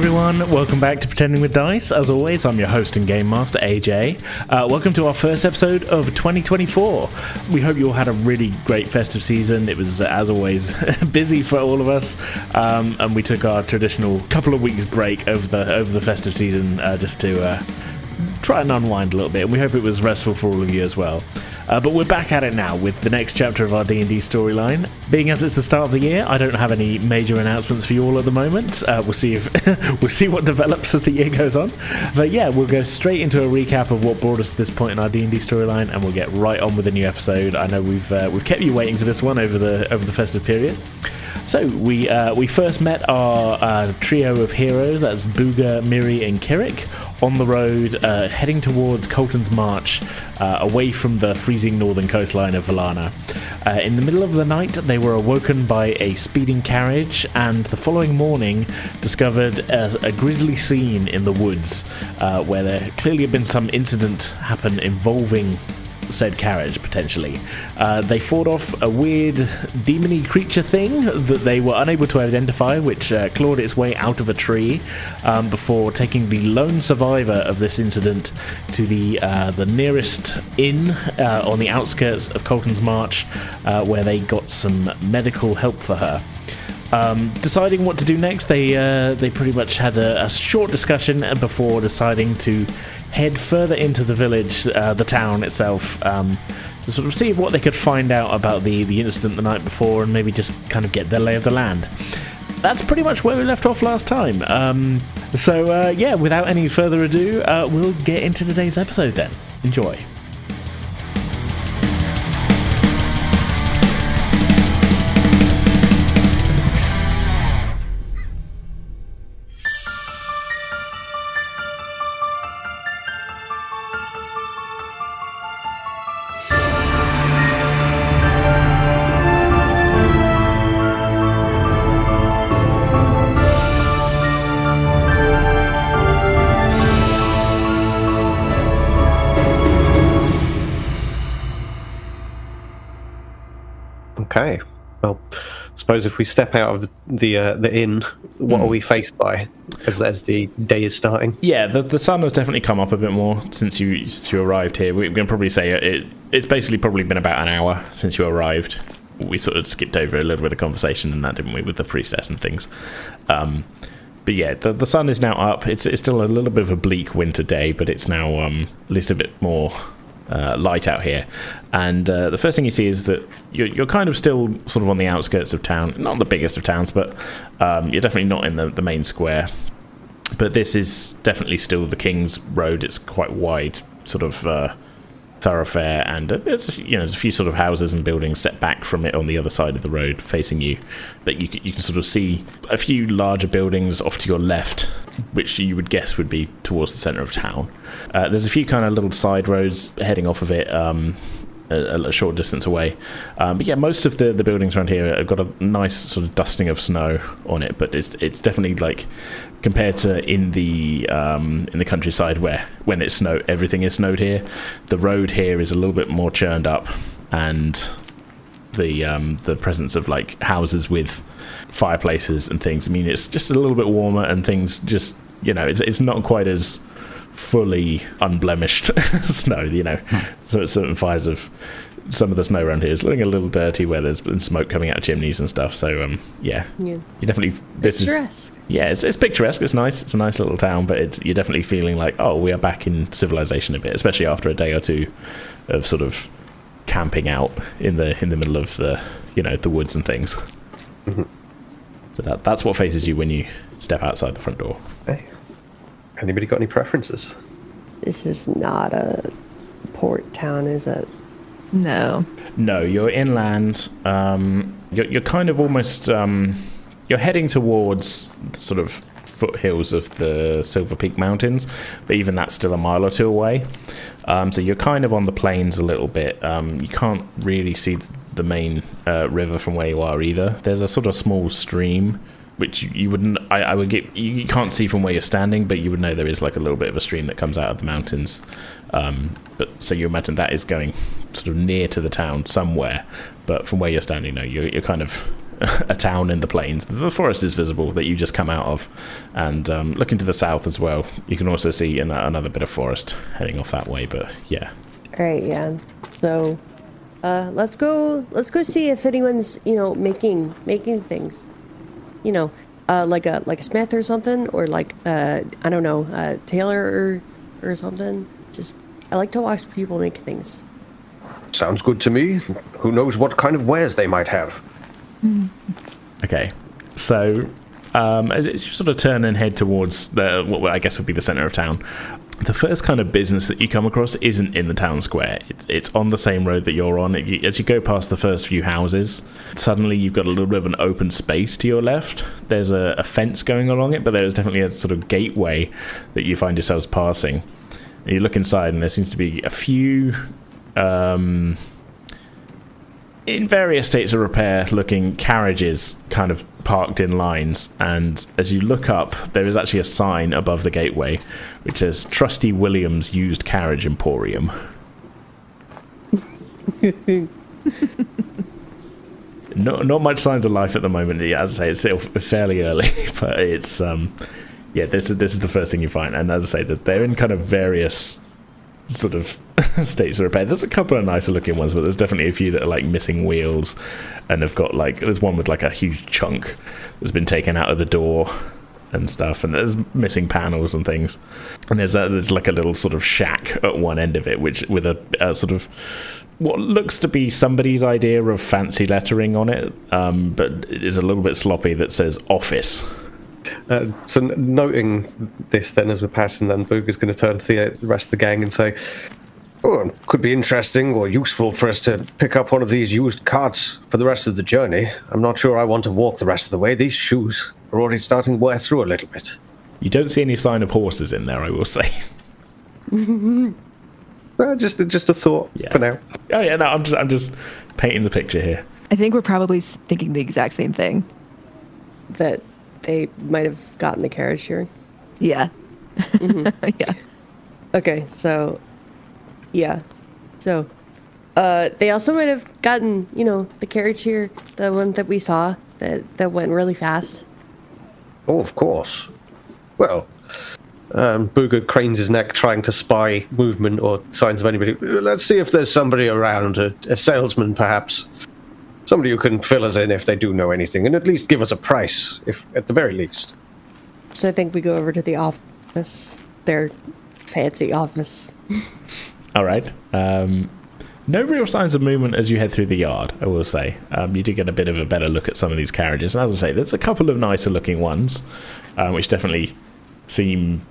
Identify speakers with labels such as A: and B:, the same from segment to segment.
A: Everyone, welcome back to Pretending with Dice. As always, I'm your host and game master, AJ. Uh, welcome to our first episode of 2024. We hope you all had a really great festive season. It was, as always, busy for all of us, um, and we took our traditional couple of weeks break over the over the festive season uh, just to uh, try and unwind a little bit. And we hope it was restful for all of you as well. Uh, but we're back at it now with the next chapter of our D&D storyline. Being as it's the start of the year, I don't have any major announcements for you all at the moment. Uh, we'll see if we'll see what develops as the year goes on. But yeah, we'll go straight into a recap of what brought us to this point in our D&D storyline, and we'll get right on with the new episode. I know we've uh, we've kept you waiting for this one over the over the festive period. So we uh, we first met our uh, trio of heroes. That's Booga, Miri, and Kirik on the road, uh, heading towards Colton's March, uh, away from the freezing northern coastline of Valana. Uh, in the middle of the night, they were awoken by a speeding carriage, and the following morning discovered a, a grisly scene in the woods, uh, where there clearly had been some incident happen involving said carriage potentially. Uh, they fought off a weird demony creature thing that they were unable to identify, which uh, clawed its way out of a tree um, before taking the lone survivor of this incident to the uh, the nearest inn uh, on the outskirts of Colton's March, uh, where they got some medical help for her. Um, deciding what to do next, they uh, they pretty much had a, a, short discussion before deciding to head further into the village, uh, the town itself, um, to sort of see what they could find out about the the incident the night before, and maybe just kind of get their lay of the land. That's pretty much where we left off last time. Um, so uh, yeah, without any further ado, uh, we'll get into today's episode then. Enjoy.
B: Suppose if we step out of the the, uh, the inn, what
A: Hmm.
B: are we faced by as as the day is starting?
A: Yeah, the, the sun has definitely come up a bit more since you since you arrived here. We can probably say it, it's basically probably been about an hour since you arrived. We sort of skipped over a little bit of conversation and that, didn't we, with the priestess and things. Um, but yeah, the, the sun is now up. It's it's still a little bit of a bleak winter day, but it's now um, at least a bit more uh, light out here. And uh, the first thing you see is that you're, you're kind of still sort of on the outskirts of town, not the biggest of towns, but um, you're definitely not in the, the main square but this is definitely still the King's Road. It's quite wide, sort of uh, thoroughfare, and uh, there's you know there's a few sort of houses and buildings set back from it on the other side of the road, facing you. But you you can sort of see a few larger buildings off to your left, which you would guess would be towards the centre of town. Uh, there's a few kind of little side roads heading off of it. Um, a, a short distance away. Um, but yeah, most of the, the buildings around here have got a nice sort of dusting of snow on it, but it's it's definitely like compared to in the um, in the countryside where when it snowed everything is snowed here, the road here is a little bit more churned up, and the um, the presence of like houses with fireplaces and things. I mean, it's just a little bit warmer and things just you know it's it's not quite as fully unblemished snow. You know, so certain fires of some of the snow around here is looking a little dirty where there's been smoke coming out of chimneys and stuff. So um, yeah,
C: Yeah.
A: you definitely this is
C: Picturesque.
A: yeah, it's, it's picturesque. It's nice. It's a nice little town, but it's you're definitely feeling like oh, we are back in civilization a bit, especially after a day or two of sort of camping out in the in the middle of the you know the woods and things. So that that's what faces you when you step outside the front door.
B: Hey, anybody got any preferences?
C: This is not a port town, is it?
D: No.
A: No, you're inland. Um, you're, you're kind of almost um, you're heading towards sort of foothills of the Silver Peak Mountains, but even that's still a mile or two away. Um, so you're kind of on the plains a little bit. Um, you can't really see the main uh, river from where you are either. There's a sort of small stream which you, you wouldn't. I, I would get. You can't see from where you're standing, but you would know there is like a little bit of a stream that comes out of the mountains. Um, but so you imagine that is going sort of near to the town somewhere, but from where you're standing, no, you're, you're kind of a town in the plains. The forest is visible that you just come out of, and um, looking to the south as well, you can also see an- another bit of forest heading off that way. But yeah,
C: All right, yeah. So, uh, let's go. Let's go see if anyone's you know making making things. You know, uh, like a like a smith or something, or like uh, I don't know, a tailor or or something. Just I like to watch people make things.
B: Sounds good to me. Who knows what kind of wares they might have?
A: Okay, so um, sort of turn and head towards the what I guess would be the center of town. The first kind of business that you come across isn't in the town square. It's on the same road that you're on. As you go past the first few houses, suddenly you've got a little bit of an open space to your left. There's a, a fence going along it, but there's definitely a sort of gateway that you find yourselves passing. You look inside, and there seems to be a few um, in various states of repair looking carriages kind of parked in lines and as you look up there is actually a sign above the gateway which says trusty williams used carriage emporium. Not, not much signs of life at the moment. As i say it's still fairly early but it's um yeah this is this is the first thing you find. And as i say that they're in kind of various sort of states of repair. There's a couple of nicer looking ones, but there's definitely a few that are like missing wheels and have got like there's one with like a huge chunk that's been taken out of the door and stuff, and there's missing panels and things. And there's there's like a little sort of shack at one end of it, which with a, a sort of what looks to be somebody's idea of fancy lettering on it, um, but it is a little bit sloppy that says office.
B: Uh, so, n- noting this, then as we're passing, then Booger's going to turn to the uh, rest of the gang and say, "Oh, it could be interesting or useful for us to pick up one of these used carts for the rest of the journey. I'm not sure I want to walk the rest of the way. These shoes are already starting to wear through a little bit."
A: You don't see any sign of horses in there, I will say.
B: Uh, just, just a thought
A: Yeah.
B: for now.
A: Oh yeah, no, I'm just I'm just painting the picture here.
D: I think we're probably thinking the exact same thing.
C: That they might have gotten the carriage here.
D: Yeah. yeah.
C: Okay, so yeah, so uh, they also might have gotten you know the carriage here, the one that we saw that that went really fast.
B: Oh, of course. Well, um, Booger cranes his neck, trying to spy movement or signs of anybody. Let's see if there's somebody around, a, a salesman perhaps. Somebody who can fill us in if they do know anything, and at least give us a price, if at the very least.
C: So I think we go over to the office, their fancy office.
A: All right. Um, no real signs of movement as you head through the yard. I will say um, you do get a bit of a better look at some of these carriages. And as I say, there's a couple of nicer looking ones, um, which definitely seem.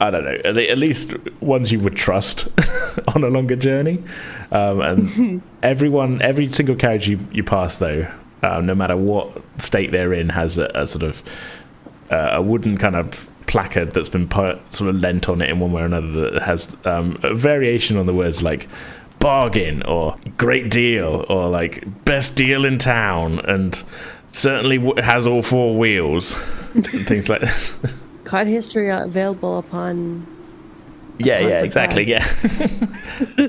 A: I don't know. At least ones you would trust on a longer journey. Um, and everyone, every single carriage you, you pass, though, uh, no matter what state they're in, has a, a sort of uh, a wooden kind of placard that's been put sort of lent on it in one way or another that has um, a variation on the words like bargain or great deal or like best deal in town and certainly has all four wheels and things like this.
C: Card history available upon.
A: yeah, yeah,
C: the
A: exactly. Yeah.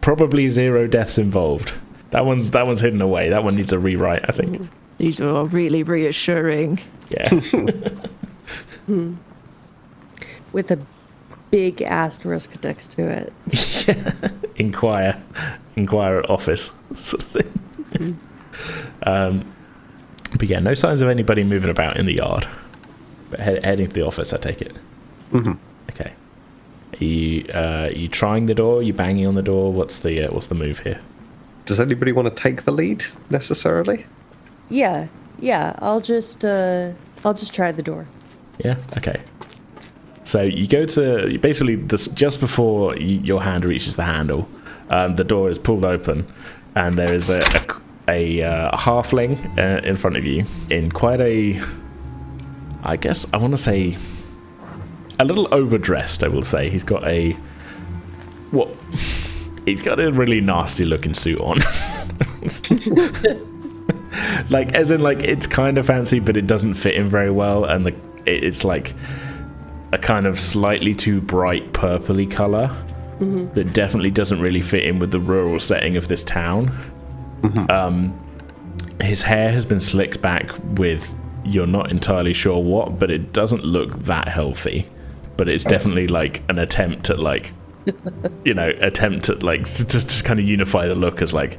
A: Probably zero deaths involved. That one's that one's hidden away. That one needs a rewrite, I think. Mm.
D: These are really reassuring.
A: Yeah. Hmm.
C: with a big asterisk next to it. yeah.
A: inquire, inquire at office, sort of thing. Mm-hmm. um, but yeah, no signs of anybody moving about in the yard. But head, heading to the office, I take it.
B: Mhm.
A: Okay. Are you uh, you trying the door? you banging on the door? What's the uh, what's the move here?
B: Does anybody want to take the lead necessarily?
C: Yeah, yeah. I'll just uh, I'll just try the door.
A: Yeah. Okay. So you go to basically this just before you, your hand reaches the handle, um, the door is pulled open, and there is a a, a uh, halfling uh, in front of you in quite a, I guess I want to say, a little overdressed. I will say he's got a what. He's got a really nasty looking suit on. like as in like it's kind of fancy but it doesn't fit him very well and the it's like a kind of slightly too bright purpley color that definitely doesn't really fit in with the rural setting of this town um his hair has been slicked back with you're not entirely sure what, but it doesn't look that healthy. But it's definitely like an attempt at like, you know, attempt at like to, to, to kind of unify the look as like,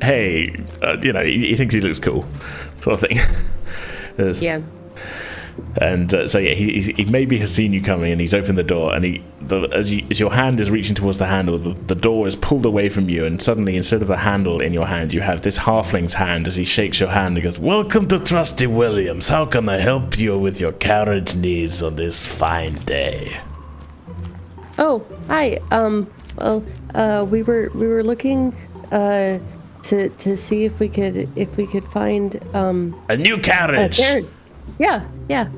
A: hey, uh, you know, he, he thinks he looks cool, sort of thing.
C: Yeah.
A: And uh, so yeah, he, he maybe has seen you coming, and he's opened the door, and he the, as, you, as your hand is reaching towards the handle, the, the door is pulled away from you, and suddenly instead of the handle in your hand, you have this halfling's hand as he shakes your hand and goes, "Welcome to Trusty Williams. How can I help you with your carriage needs on this fine day?"
C: Oh, hi. Um, well, uh, we were we were looking uh to to see if we could if we could find um
A: A new
C: a
A: carriage.
C: Yeah, yeah.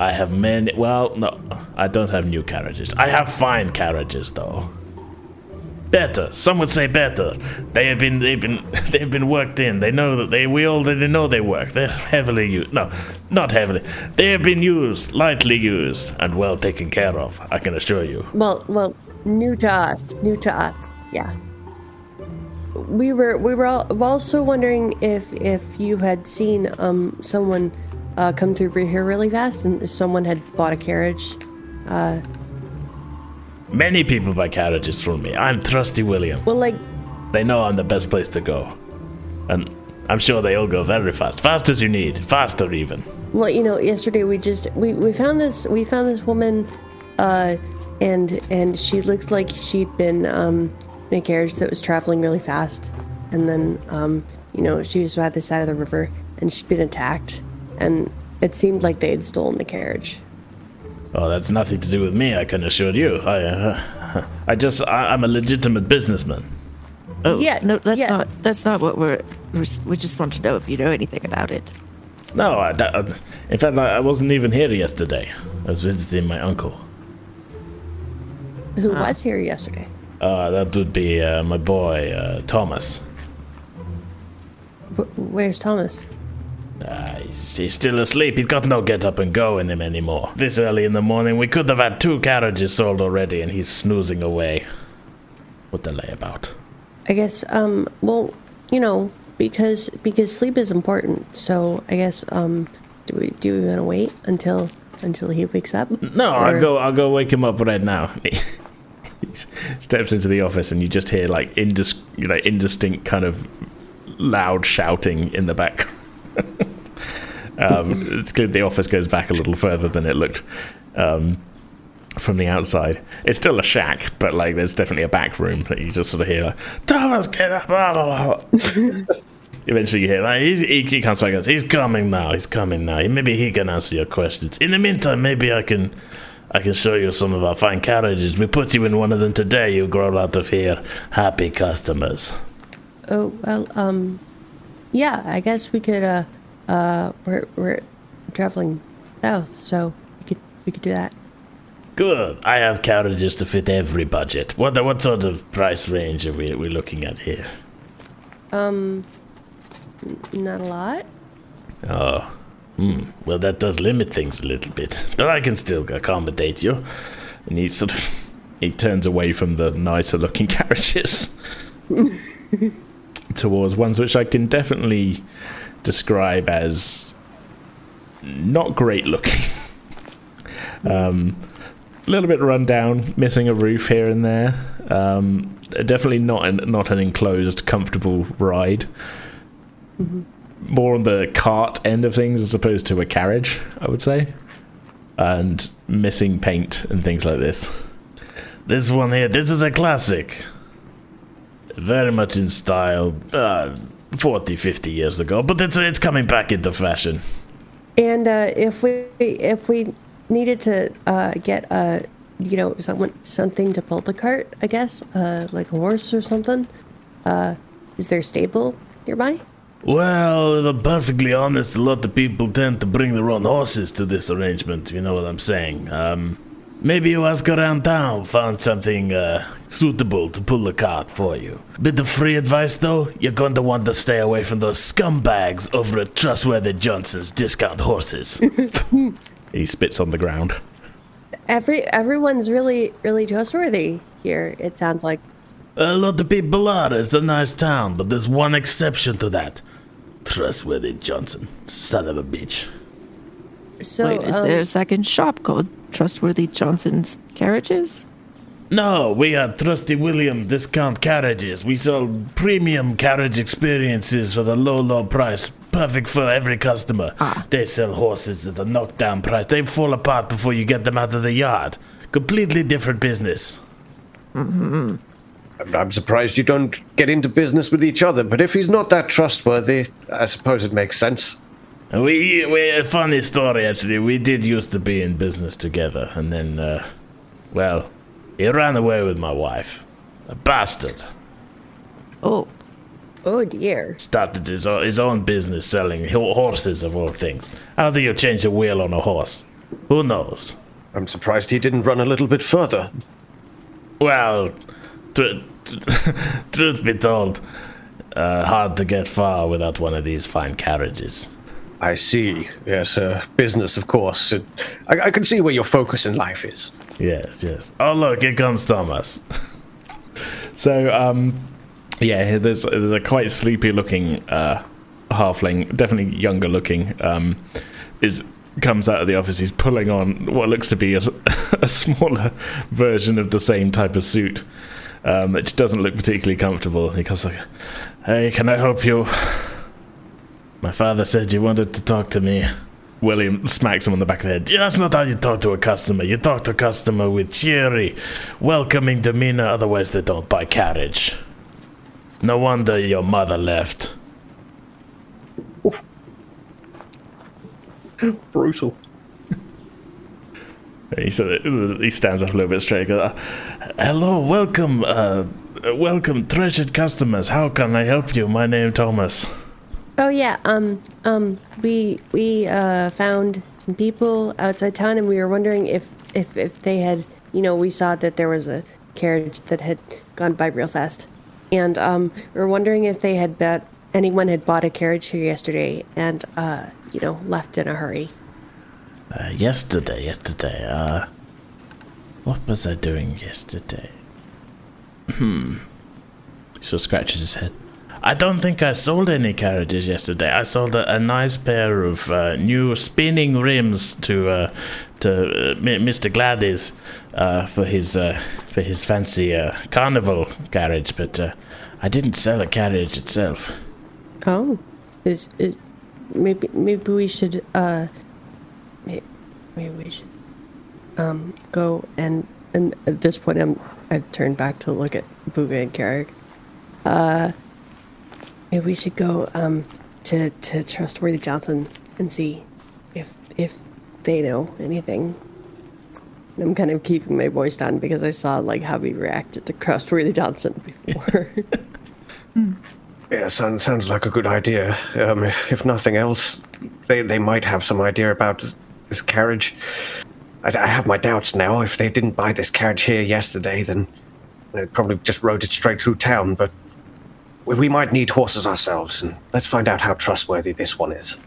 A: I have many. Well, no, I don't have new carriages. I have fine carriages, though. Better. Some would say better. They have been. They've been. They've been worked in. They know that they. We already know they work. They're heavily used. No, not heavily. They have been used, lightly used, and well taken care of. I can assure you.
C: Well, well, new to us, new to us. Yeah. We were we were al- also wondering if if you had seen um someone uh, come through here really fast and someone had bought a carriage.
A: Many people buy carriages from me. I'm Trusty William.
C: Well, like
A: They know I'm the best place to go, and I'm sure they all go very fast, fast as you need, faster even.
C: Well, you know, yesterday we just we, we found this we found this woman, uh, and and she looked like she'd been um, in a carriage that was traveling really fast, and then um, you know she was by the side of the river and she'd been attacked, and it seemed like they had stolen the carriage.
A: Oh, that's nothing to do with me. I can assure you. I, uh, I just, I, I'm a legitimate businessman.
D: Oh,
C: Yeah,
D: no, that's
C: yeah.
D: not that's not what we're, we're. We just want to know if you know anything about it.
A: No, I, that- uh, in fact, I, I wasn't even here yesterday. I was visiting my uncle.
C: Who was here yesterday?
A: Uh, that would be uh, my boy uh, Thomas.
C: Wh- where's Thomas?
A: Uh, he's, he's still asleep. He's got no get up and go in him anymore. This early in the morning, we could have had two carriages sold already, and he's snoozing away. What the lay about?
C: I guess um well you know because because sleep is important. So I guess um do we do we want to wait until until he wakes up?
A: No, I'll go. I'll go wake him up right now. he steps into the office, and you just hear like indis- you know, indistinct kind of loud shouting in the back. Um, it's good the office goes back a little further than it looked um, from the outside. It's still a shack, but like there's definitely a back room that you just sort of hear. Like, Thomas, get up! blah, blah, blah." Eventually, you hear like he's, he, he comes back and goes, "He's coming now. He's coming now. Maybe he can answer your questions. In the meantime, maybe I can." I can show you some of our fine carriages. We put you in one of them today. You grow out of here. Happy customers.
C: Oh well, um, yeah. I guess we could. Uh, uh, we're we're traveling south, so we could we could do that.
A: Good. I have carriages to fit every budget. What what sort of price range are we, we looking at here?
C: Um, not a lot.
A: Oh, hmm. Well, that does limit things a little bit, but I can still accommodate you. And he sort of he turns away from the nicer looking carriages towards ones which I can definitely describe as not great looking. um, a little bit run down, missing a roof here and there. Um, definitely not an, not an enclosed, comfortable ride more on the cart end of things as opposed to a carriage, I would say. And missing paint and things like this. This one here, this is a classic. Very much in style, uh, 40, 50 years ago, but it's, it's coming back into fashion.
C: And uh, if we if we needed to uh, get a you know someone something to pull the cart, I guess uh, like a horse or something. Uh, is there a stable nearby?
A: Well, if I'm perfectly honest, a lot of people tend to bring their own horses to this arrangement, you know what I'm saying. Um, maybe you ask around town, found something uh, suitable to pull the cart for you. Bit of free advice though, you're going to want to stay away from those scumbags over at Trustworthy Johnson's Discount Horses. he spits on the ground.
C: Every everyone's really really trustworthy here. It sounds like.
A: A lot of people are, it's a nice town, but there's one exception to that. Trustworthy Johnson, son of a bitch.
C: So,
D: Wait, is
C: um,
D: there a second shop called Trustworthy Johnson's Carriages?
A: No, we are Trusty William Discount Carriages. We sell premium carriage experiences for the low, low price. Perfect for every customer.
D: Ah.
A: They sell horses at a knockdown price. They fall apart before you get them out of the yard. Completely different business.
B: I'm I'm surprised you don't get into business with each other, but if he's not that trustworthy, I suppose it makes sense.
A: We, we a funny story actually. We did used to be in business together, and then, uh, well, he ran away with my wife. A bastard.
D: Oh,
C: oh dear.
A: Started his own, his own business selling horses of all things. How do you change a wheel on a horse? Who knows?
B: I'm surprised he didn't run a little bit further.
A: Well, tr- tr- truth be told, uh, hard to get far without one of these fine carriages.
B: I see. Yes, uh, business, of course. Uh, I, I can see where your focus in life is.
A: Yes, yes. Oh, look, here comes Thomas. so, um, yeah, there's there's a quite sleepy looking uh, halfling, definitely younger looking. Um, is comes out of the office. He's pulling on what looks to be a smaller version of the same type of suit. Um, it doesn't look particularly comfortable. He comes like, "Hey, can I help you?" My father said you wanted to talk to me. William smacks him on the back of the head. Yeah, that's not how you talk to a customer. You talk to a customer with cheery, welcoming demeanor, otherwise they don't buy carriage. No wonder your mother left.
B: Brutal.
A: He, sort of- he stands up a little bit straight. and Goes, Hello, welcome, uh, welcome, treasured customers. How can I help you? My name Thomas.
C: Oh yeah, um, um, we we uh, found some people outside town, and we were wondering if if if they had, you know, we saw that there was a carriage that had gone by real fast, and um, we were wondering if they had bet anyone had bought a carriage here yesterday and uh, you know, left in a hurry.
A: Uh, yesterday, yesterday, uh, what was I doing yesterday? Hmm. He of scratches his head. I don't think I sold any carriages yesterday. I sold a, a nice pair of uh, new spinning rims to uh, to uh, Mr. Gladys uh, for his uh, for his fancy uh, carnival carriage, but I didn't sell a carriage itself.
C: Oh, is, is maybe maybe we should uh, maybe we should um go and and at this point I'm I've turned back to look at Booga and Carrick. Uh, maybe we should go um to to Trustworthy Johnson and see if if they know anything. I'm kind of keeping my voice down because I saw like how we reacted to Trustworthy Johnson before.
B: Yeah, sounds sounds like a good idea. Um, if, if nothing else, they they might have some idea about this carriage. I, I have my doubts now. If they didn't buy this carriage here yesterday, then they probably just rode it straight through town. But we, might need horses ourselves, and let's find out how trustworthy this one is.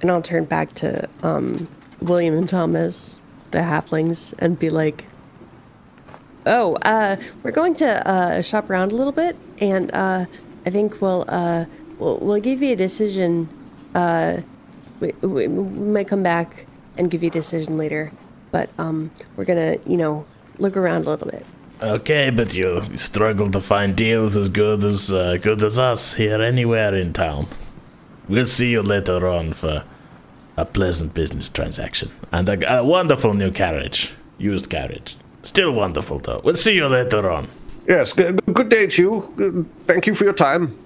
C: And I'll turn back to um, William and Thomas, the halflings, and be like, "Oh, uh, we're going to uh, shop around a little bit, and uh, I think we'll uh, we'll we'll give you a decision. Uh, we, we, we might come back and give you a decision later, but um, we're gonna, you know, look around a little bit."
A: Okay, but you struggle to find deals as good as uh, good as us here anywhere in town. We'll see you later on for a pleasant business transaction and a, a wonderful new carriage, used carriage. Still wonderful though. We'll see you later on.
B: Yes, g- good day to you. Thank you for your time.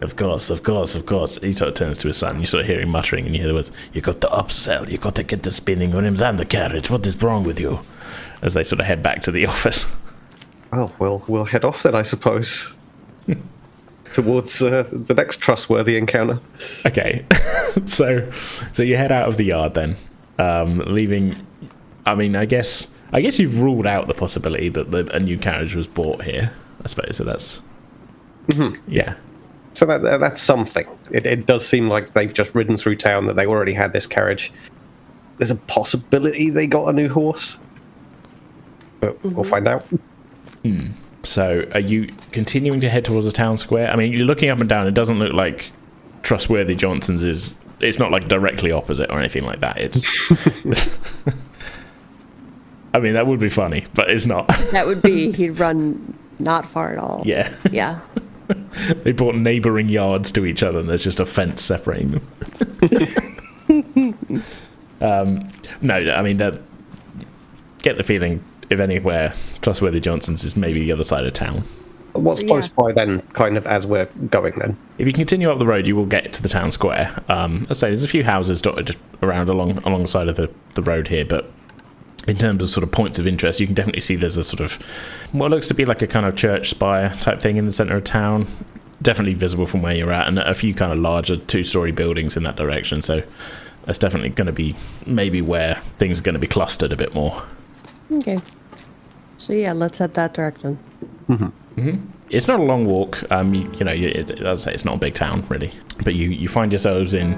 A: Of course, of course, of course. He sort of turns to his son. You sort of hear him muttering, and you hear the words, "You got to upsell. You got to get the spinning rims and the carriage. What is wrong with you?" As they sort of head back to the office.
B: Well, we'll we'll head off then, I suppose. Towards uh, the next trustworthy encounter.
A: Okay, so so you head out of the yard then, um, leaving. I mean, I guess I guess you've ruled out the possibility that the, a new carriage was bought here. I suppose so. That's yeah.
B: So that, that that's something. It, it does seem like they've just ridden through town that they already had this carriage. There's a possibility they got a new horse, but we'll find out.
A: So are you continuing to head towards the town square? I mean, you're looking up and down. It doesn't look like trustworthy Johnson's is it's not like directly opposite or anything like that. It's I mean that would be funny, but it's not.
C: That would be he'd run not far at all.
A: yeah.
C: Yeah.
A: They bought neighboring yards to each other and there's just a fence separating them. um, no, I mean that get the feeling if anywhere trustworthy Johnson's is maybe the other side of town.
B: What's
C: Yeah.
B: close by then, kind of as we're going then?
A: If you continue up the road, you will get to the town square. Um, I say there's a few houses dotted around along alongside of the, the road here, but in terms of sort of points of interest, you can definitely see there's a sort of what looks to be like a kind of church spire type thing in the center of town. Definitely visible from where you're at, and a few kind of larger two-story buildings in that direction. So that's definitely going to be maybe where things are going to be clustered a bit more.
C: Okay. So yeah, let's head that direction.
A: it's not a long walk. Um, you, you know, you, it, as I say, it's not a big town really, but you you find yourselves in.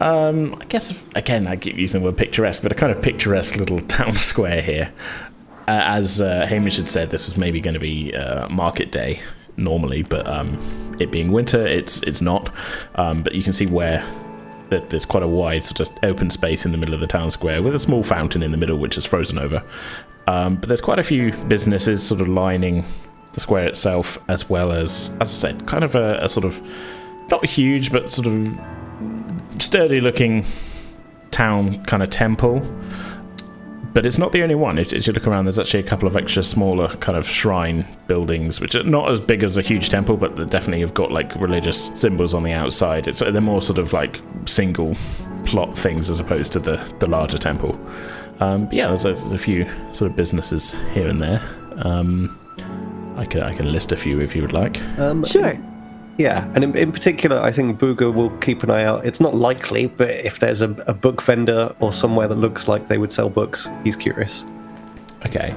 A: Um, I guess again, I keep using the word picturesque, but a kind of picturesque little town square here. Uh, as uh, Hamish had said, this was maybe going to be uh, market day normally, but um, it being winter, it's it's not. Um, but you can see where that there's quite a wide sort of open space in the middle of the town square with a small fountain in the middle, which is frozen over. Um, but there's quite a few businesses sort of lining the square itself, as well as, as I said, kind of a, a sort of not huge, but sort of sturdy looking town kind of temple. But it's not the only one. If, if you look around, there's actually a couple of extra smaller kind of shrine buildings, which are not as big as a huge temple, but they definitely have got like religious symbols on the outside. It's they're more sort of like single plot things as opposed to the the larger temple. Um, but yeah, there's a, there's a few sort of businesses here and there. Um, I can I can list a few if you would like.
B: Um,
D: Sure.
B: Yeah, and in, in particular, I think Booger will keep an eye out. It's not likely, but if there's a, a book vendor or somewhere that looks like they would sell books, he's curious.
A: Okay,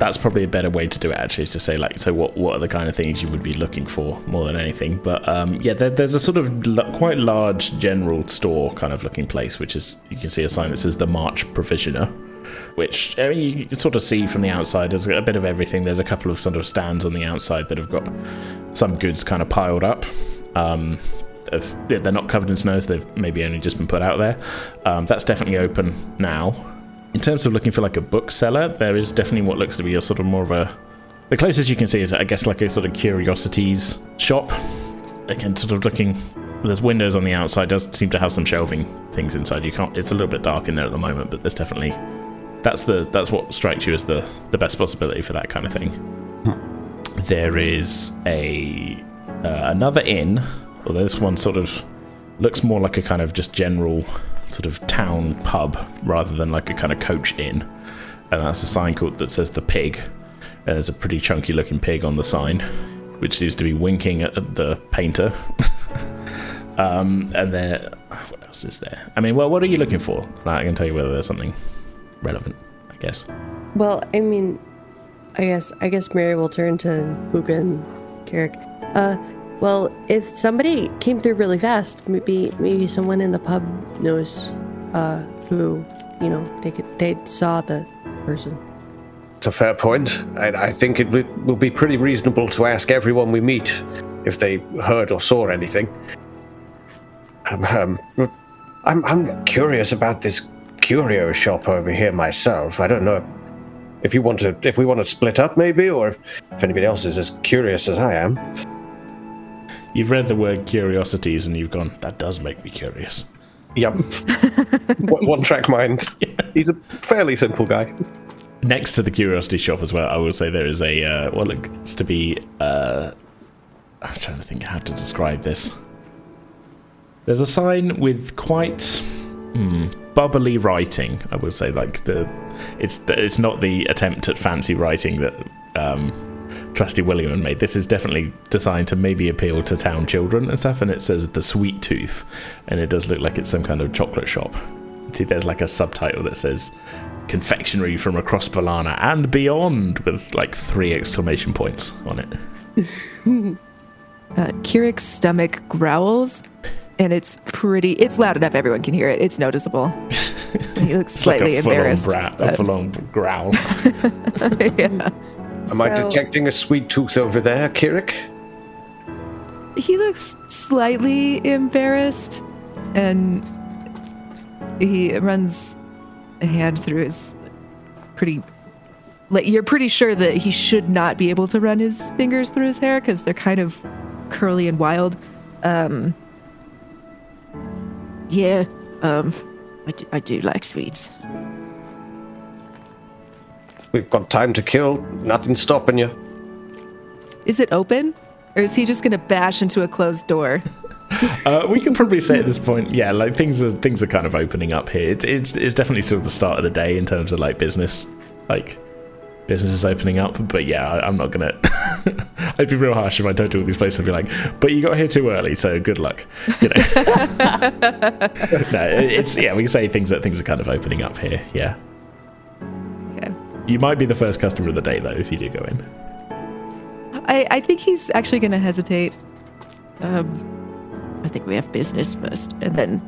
A: that's probably a better way to do it. Actually, is to say like, so what? What are the kind of things you would be looking for more than anything? But um, yeah, there, there's a sort of l- quite large general store kind of looking place, which is you can see a sign that says the March Provisioner. Which I mean, you can sort of see from the outside. There's a bit of everything. There's a couple of sort of stands on the outside that have got some goods kind of piled up. Um, they're not covered in snow, so they've maybe only just been put out there. Um, that's definitely open now. In terms of looking for like a bookseller, there is definitely what looks to be a sort of more of a. The closest you can see is, I guess, like a sort of curiosities shop. Again, sort of looking. There's windows on the outside. Does seem to have some shelving things inside. You can't. It's a little bit dark in there at the moment, but there's definitely. That's the. That's what strikes you as the the best possibility for that kind of thing. There is a uh, another inn, although this one sort of looks more like a kind of just general sort of town pub rather than like a kind of coach inn. And that's a sign called that says the pig. And there's a pretty chunky looking pig on the sign, which seems to be winking at the painter. um, and there, what else is there? I mean, well, what are you looking for? I can tell you whether there's something relevant, I guess.
C: Well, I mean, I guess I guess Mary will turn to Booga and Carrick. Uh, well, if somebody came through really fast, maybe maybe someone in the pub knows uh, who you know they could they saw the person.
B: It's a fair point. I, I think it wi- will be pretty reasonable to ask everyone we meet if they heard or saw anything. Um, um, I'm, I'm curious about this curio shop over here myself. I don't know if you want to, if we want to split up maybe, or if, if anybody else is as curious as I am.
A: You've read the word curiosities and you've gone, that does make me curious.
B: Yep. one track mind. He's a fairly simple guy.
A: next to the curiosity shop as well i will say there is a uh, what looks to be uh, i'm trying to think how to describe this there's a sign with quite hmm, bubbly writing i would say like the it's it's not the attempt at fancy writing that um, trusty william made this is definitely designed to maybe appeal to town children and stuff and it says the sweet tooth and it does look like it's some kind of chocolate shop See, there's like a subtitle that says confectionery from across Valana and beyond with like three exclamation points on it.
D: Uh, Kirik's stomach growls, and it's pretty. It's loud enough everyone can hear it. It's noticeable. he looks
A: like
D: slightly
A: a
D: embarrassed.
A: a
D: but-
A: full-on growl.
D: yeah.
B: Am I detecting a sweet tooth over there, Kirik?
D: he looks slightly embarrassed and he runs a hand through his pretty like you're pretty sure that he should not be able to run his fingers through his hair because they're kind of curly and wild um yeah um I do, I do like sweets
B: We've got time to kill. Nothing's stopping you.
D: is it open or is he just gonna bash into a closed door
A: Uh, we can probably say at this point, yeah, like things are things are kind of opening up here. It's it's, it's definitely sort of the start of the day in terms of like business, like business is opening up. But yeah, I, I'm not gonna. I'd be real harsh if I told you all these places. I'd be like, but you got here too early, so good luck. You know. no, it- it's yeah. We can say things that things are kind of opening up here. Yeah,
D: okay
A: you might be the first customer of the day though if you do go in.
D: I, I think he's actually going to hesitate. Um, I think we have business first, and then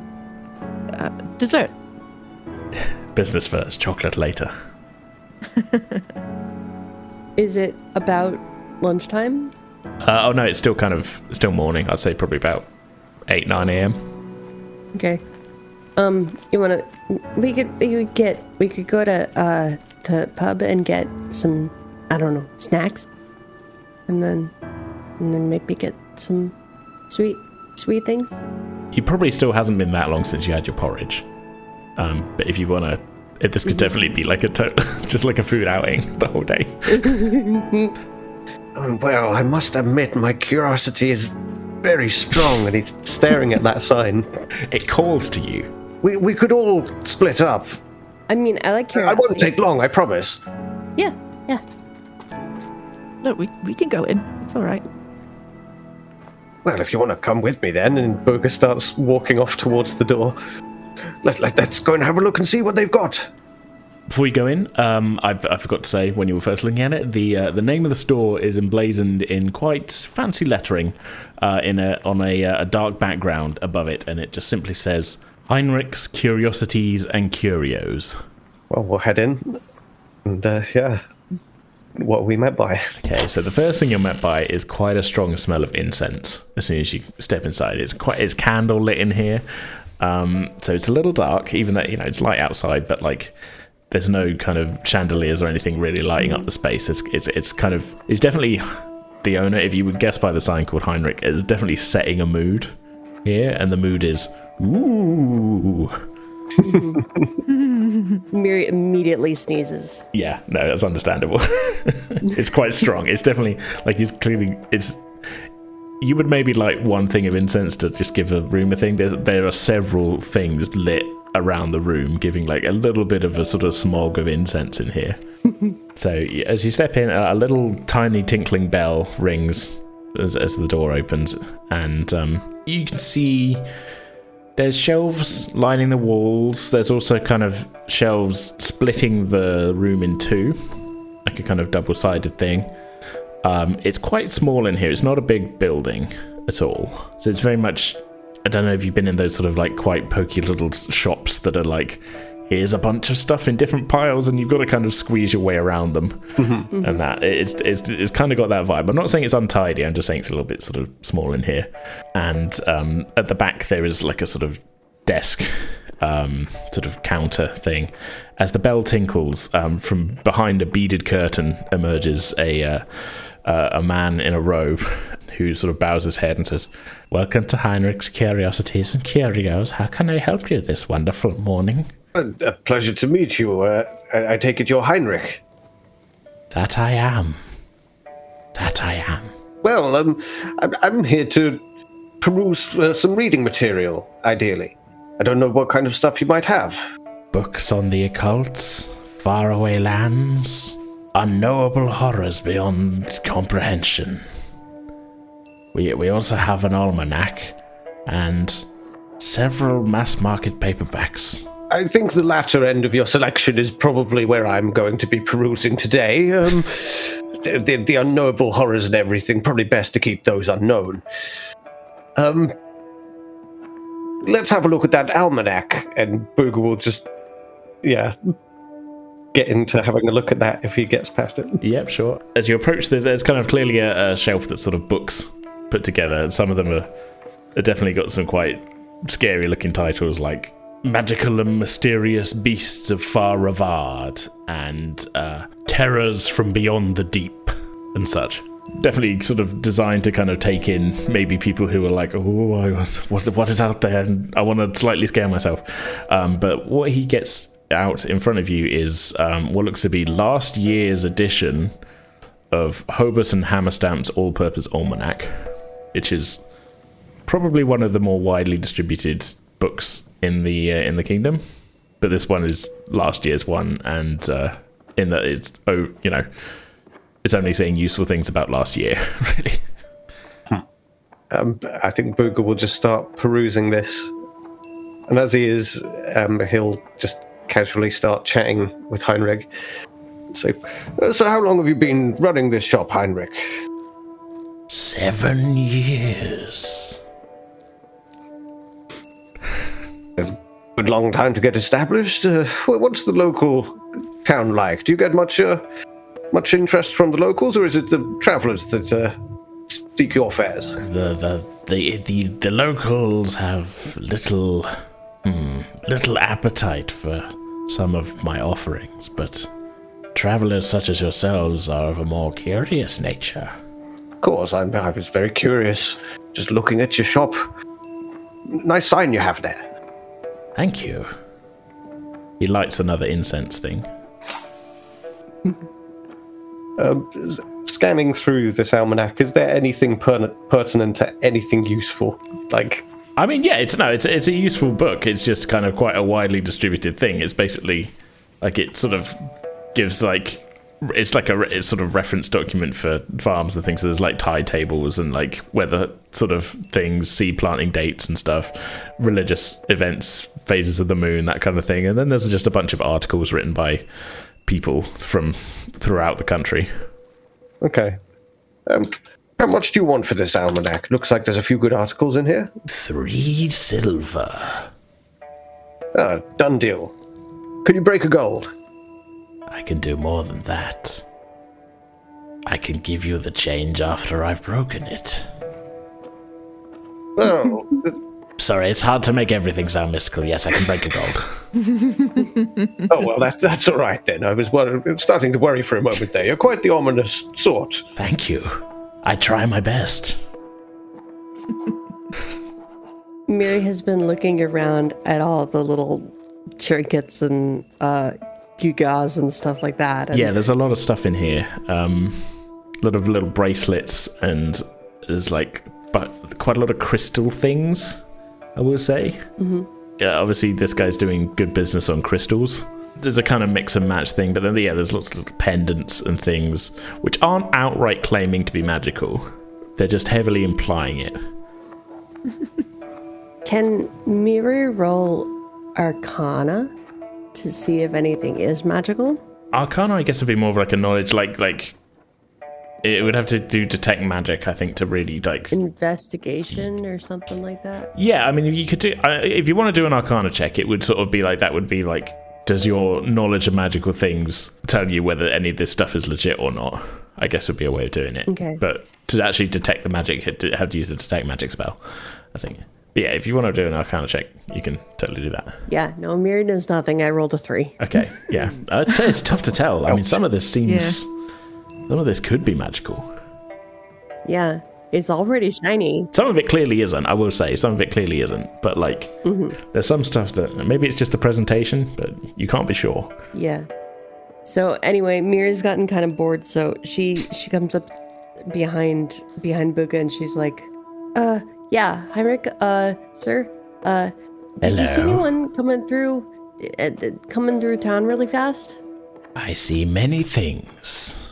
D: uh, dessert.
A: Business first, chocolate later.
C: Is it about lunchtime?
A: Uh, oh no, it's still kind of still morning. I'd say probably about eight nine a.m.
C: Okay. Um, you wanna? We could we could get we could go to uh the pub and get some I don't know snacks, and then and then maybe get some sweet sweet things.
A: It probably still hasn't been that long since you had your porridge. Um, but if you want to, if this could definitely be like a to- just like a food outing the whole day.
B: Um, Well, I must admit, my curiosity is very strong, and he's staring at that sign.
A: It calls to you.
B: We, we could all split up.
C: I mean, I like
B: your
C: I
B: won't take long, I promise.
C: Yeah, yeah.
D: No, we, we can go in. It's all right.
B: Well, if you want to come with me then, and Burger starts walking off towards the door. Let, let, let's go and have a look and see what they've got.
A: Before you go in, um, I, I forgot to say when you were first looking at it, the uh, the name of the store is emblazoned in quite fancy lettering, uh, in a on a, uh, a dark background above it, and it just simply says Heinrich's Curiosities and Curios.
B: Well, we'll head in. And, uh, yeah. What we met by.
A: Okay, so the first thing you're met by is quite a strong smell of incense as soon as you step inside. It's quite it's candle lit in here, um, so it's a little dark, even though you know it's light outside. But like, there's no kind of chandeliers or anything really lighting up the space. It's it's, it's kind of it's definitely the owner. If you would guess by the sign called Heinrich, is definitely setting a mood here, and the mood is ooh.
C: Miri immediately sneezes.
A: Yeah, no, that's understandable. it's quite strong. It's definitely like he's clearly it's. You would maybe like one thing of incense to just give a room a thing. There, there are several things lit around the room, giving like a little bit of a sort of smog of incense in here. so as you step in, a a little tiny tinkling bell rings as, as the door opens, and um, you can see there's shelves lining the walls. There's also kind of shelves splitting the room in two, like a kind of double sided thing. Um, it's quite small in here. It's not a big building at all. So it's very much. I don't know if you've been in those sort of like quite pokey little shops that are like, here's a bunch of stuff in different piles, and you've got to kind of squeeze your way around them. And that it's, it's it's kind of got that vibe. I'm not saying it's untidy. I'm just saying it's a little bit sort of small in here. And um, at the back there is like a sort of desk um, sort of counter thing. As the bell tinkles, um, from behind a beaded curtain emerges a uh, uh, a man in a robe who sort of bows his head and says, "Welcome to Heinrich's Curiosities and Curios. How can I help you this wonderful morning?"
B: A, pleasure to meet you. Uh, I, I take it you're Heinrich.
A: That I am. That I am.
B: Well, um, I'm, I'm here to peruse uh, some reading material, ideally. I don't know what kind of stuff you might have.
A: Books on the occult, faraway lands, unknowable horrors beyond comprehension. We, we also have an almanac and several mass market paperbacks.
B: I think the latter end of your selection is probably where I'm going to be perusing today. Um, the, the, unknowable horrors and everything, probably best to keep those unknown. Um, let's have a look at that almanac, and Booger will just, yeah, get into having a look at that if he gets past it.
A: Yep, sure. As you approach, there's, there's kind of clearly a, a shelf that's sort of books put together. and Some of them are, are definitely got some quite scary looking titles like Magical and Mysterious Beasts of Far Ravad and uh, Terrors from Beyond the Deep and such. Definitely sort of designed to kind of take in maybe people who are like, oh, what, what is out there? And I want to slightly scare myself. Um, but what he gets out in front of you is um, what looks to be last year's edition of Hobus and Hammerstamp's All Purpose Almanac, which is probably one of the more widely distributed books in the uh, in the kingdom. But this one is last year's one, and uh, in that it's oh you know it's only saying useful things about last year, really.
B: Um, I think Booger will just start perusing this, and as he is, um, he'll just casually start chatting with Heinrich. So, "Uh, so how long have you been running this shop, Heinrich?
A: Seven years.
B: Good long time to get established. Uh, what's the local town like? Do you get much, uh, much interest from the locals, or is it the travellers that uh, seek your fares?
A: The the the the, the locals have little hmm, little appetite for some of my offerings, but travelers such as yourselves are of a more curious nature.
B: Of course, I'm, I was very curious. Just looking at your shop. Nice sign you have there.
A: Thank you. He lights another incense thing.
B: Um, scanning through this almanac, is there anything per- pertinent to anything useful? Like,
A: I mean, yeah, it's no, it's it's a useful book. It's just kind of quite a widely distributed thing. It's basically like it sort of gives like it's like a it's sort of reference document for farms and things. So there's like tide tables and like weather sort of things, seed planting dates and stuff, religious events, phases of the moon, that kind of thing. And then there's just a bunch of articles written by people from throughout the country.
B: okay. Um, how much do you want for this almanac? Looks like there's a few good articles in here.
A: Three silver.
B: Ah, done deal. Can you break a gold?
A: I can do more than that. I can give you the change after I've broken it.
B: Oh,
A: Sorry, it's hard to make everything sound mystical. Yes, I can break a gold.
B: oh well, that, that's all right then. I was wor- starting to worry for a moment there. You're quite the ominous sort.
A: Thank you. I try my best.
C: Miri has been looking around at all the little trinkets and uh, gewgaws and stuff like that. And
A: Yeah, there's a lot of stuff in here. Um, a lot of little bracelets, and there's like, but quite a lot of crystal things. I will say. Mm-hmm. Yeah, obviously this guy's doing good business on crystals. There's a kind of mix and match thing, but then yeah, there's lots of little pendants and things which aren't outright claiming to be magical. They're just heavily implying it.
C: Can Miri roll Arcana to see if anything is magical?
A: Arcana, I guess, would be more of like a knowledge, like like it would have to do detect magic, I think, to really like.
C: Investigation or something like that?
A: Yeah, I mean, you could do, uh, if you want to do an Arcana check, it would sort of be like that. Would be like, does your knowledge of magical things tell you whether any of this stuff is legit or not? I guess would be a way of doing it.
C: Okay.
A: But to actually detect the magic, you have to- have to use the detect magic spell. I think. But yeah, if you want to do an Arcana check, you can totally do that.
C: Yeah, no, Miri does nothing. I rolled a three.
A: Okay. Yeah, uh, it's, it's tough to tell. I mean, some of this seems, some of this could be magical.
C: Yeah, it's already shiny.
A: Some of it clearly isn't. I will say some of it clearly isn't. But like, there's some stuff that maybe it's just the presentation, but you can't be sure.
C: Yeah. So anyway, Mira's gotten kind of bored, so she she comes up behind behind Buka and she's like, "Uh, yeah, Heinrich, uh, sir, uh, did you see anyone coming through, uh, uh, coming through town really fast?
A: I see many things.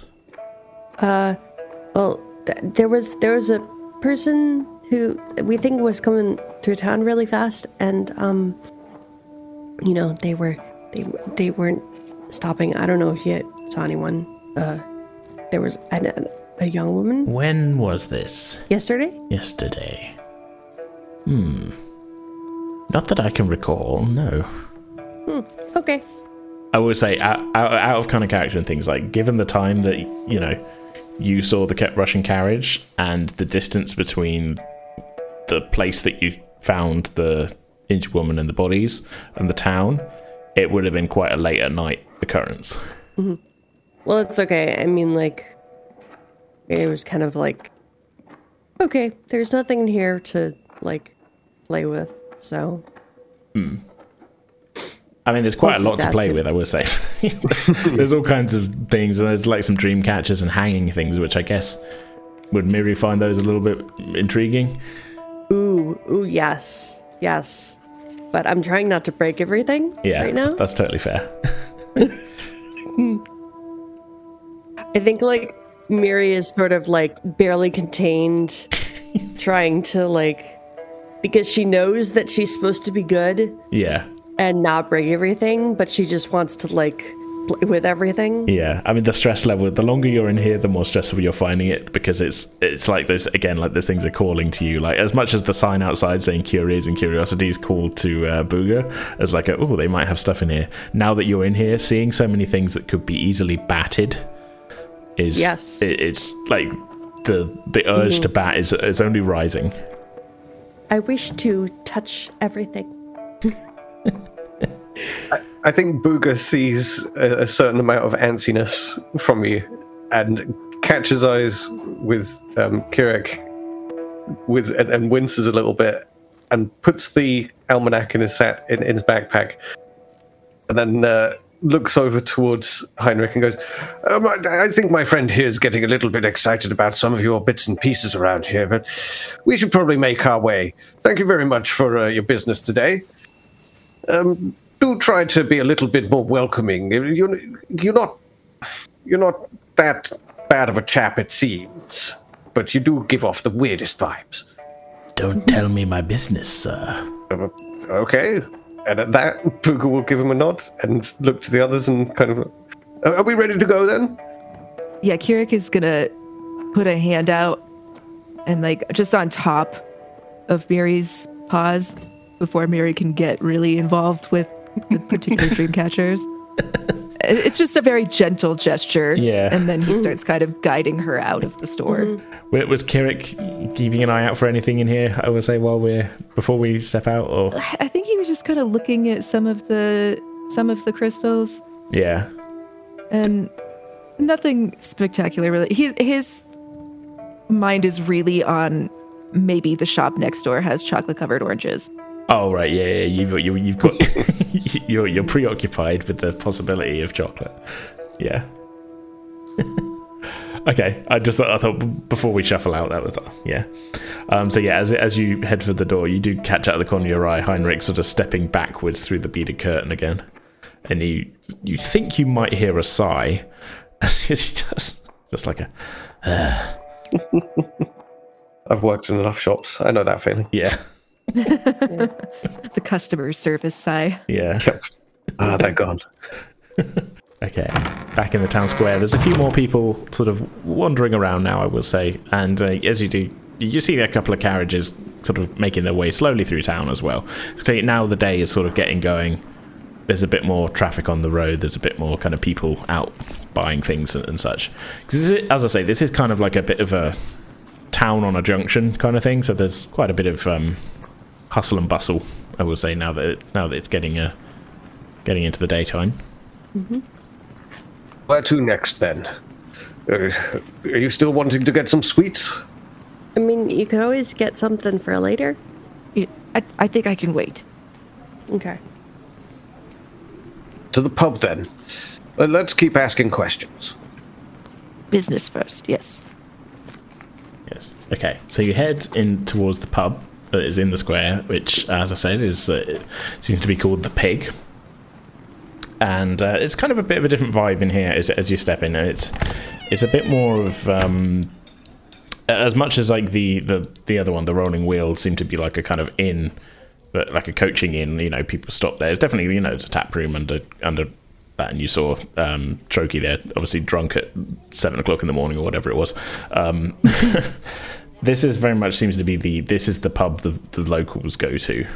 C: Well, th- there was there was a person who we think was coming through town really fast, and um, you know, they were they they weren't stopping. I don't know if you saw anyone. Uh, there was a, a young woman
A: When was this?
C: yesterday.
A: Yesterday. Hmm. Not that I can recall. No.
C: Okay.
A: I would say out, out, out of kind of character and things like given the time that you know you saw the Russian carriage and the distance between the place that you found the injured woman and the bodies and the town, it would have been quite a late at night occurrence.
C: Well, it's okay. I mean, like, it was kind of like, okay, there's nothing in here to like play with, so hmm.
A: I mean, there's quite a lot to play with, I will say. there's all kinds of things, and there's like some dream catchers and hanging things, which I guess would Miri find those a little bit intriguing.
C: ooh, ooh, yes, yes. But I'm trying not to break everything
A: Yeah,
C: right now.
A: that's totally fair.
C: I think like Miri is sort of like barely contained, trying to like because she knows that she's supposed to be good
A: yeah,
C: and not break everything, but she just wants to like play with everything.
A: yeah. I mean, the stress level. The longer you're in here, the more stressful you're finding it because it's it's like this again. Like those things are calling to you. Like as much as the sign outside saying curios and curiosities called to uh, Booga as like, oh, they might have stuff in here. Now that you're in here, seeing so many things that could be easily batted is
C: Yes.
A: it, it's like the the urge to bat is is only rising.
C: I wish to touch everything.
B: I think Booga sees a, a certain amount of antsiness from you and catches eyes with um, Kirik with and, and winces a little bit and puts the almanac in his sat in, in his backpack and then uh, looks over towards Heinrich and goes, um, I, I think my friend here is getting a little bit excited about some of your bits and pieces around here, but we should probably make our way. Thank you very much for uh, your business today do try to be a little bit more welcoming. You're, you're not you're not that bad of a chap, it seems, but you do give off the weirdest vibes.
A: Don't tell me my business, sir.
B: Uh, Okay, and at that, Puga will give him a nod and look to the others and kind of. "Uh, Are we ready to go then?
D: Yeah, Kirik is gonna put a hand out and like just on top of Miri's paws before Mary can get really involved with the particular dream catchers. It- It's just a very gentle gesture.
A: Yeah.
D: And then he mm. starts kind of guiding her out of the store. Mm-hmm.
A: Wa- Was Kirik keeping an eye out for anything in here? I would say while we're before we step out, or
D: I think he was just kind of looking at some of the some of the crystals
A: yeah,
D: and nothing spectacular really. His his mind is really on maybe the shop next door has chocolate covered oranges.
A: Oh right, yeah, yeah. You've you, you've got you're you're preoccupied with the possibility of chocolate. Yeah. okay, I just thought I thought before we shuffle out that was yeah. Um, so yeah, as as you head for the door, you do catch out of the corner of your eye Heinrich sort of stepping backwards through the beaded curtain again, and you you think you might hear a sigh as he does, just like a
B: I've worked in enough shops. I know that feeling.
A: yeah
D: The customer service sigh.
A: yeah.
B: Ah, they're gone.
A: Okay, back in the town square. There's a few more people sort of wandering around now, I will say. And uh, as you do, you see a couple of carriages sort of making their way slowly through town as well. It's clear now the day is sort of getting going. There's a bit more traffic on the road. There's a bit more kind of people out buying things and, and such. Because as I say, this is kind of like a bit of a town on a junction kind of thing. So there's quite a bit of um, hustle and bustle. I will say now that it, now that it's getting uh, getting into the daytime.
B: Where to next then? Uh, are you still wanting to get some sweets?
C: I mean, you could always get something for later.
D: I, I think I can wait.
C: Okay.
B: To the pub then. Uh, let's keep asking questions.
D: Business first, yes.
A: Yes. Okay. So you head in towards the pub that is in the square, which, as I said, is uh, seems to be called the Pig. And uh, it's kind of a bit of a different vibe in here as, as you step in. It's it's a bit more of um, as much as like the, the the other one, the Rolling Wheel, seemed to be like a kind of inn, but like a coaching inn. You know, people stop there. It's definitely you know it's a tap room under under that, and you saw um, Troki there, obviously drunk at seven o'clock in the morning or whatever it was. Um, this is very much seems to be the this is the pub the, the locals go to,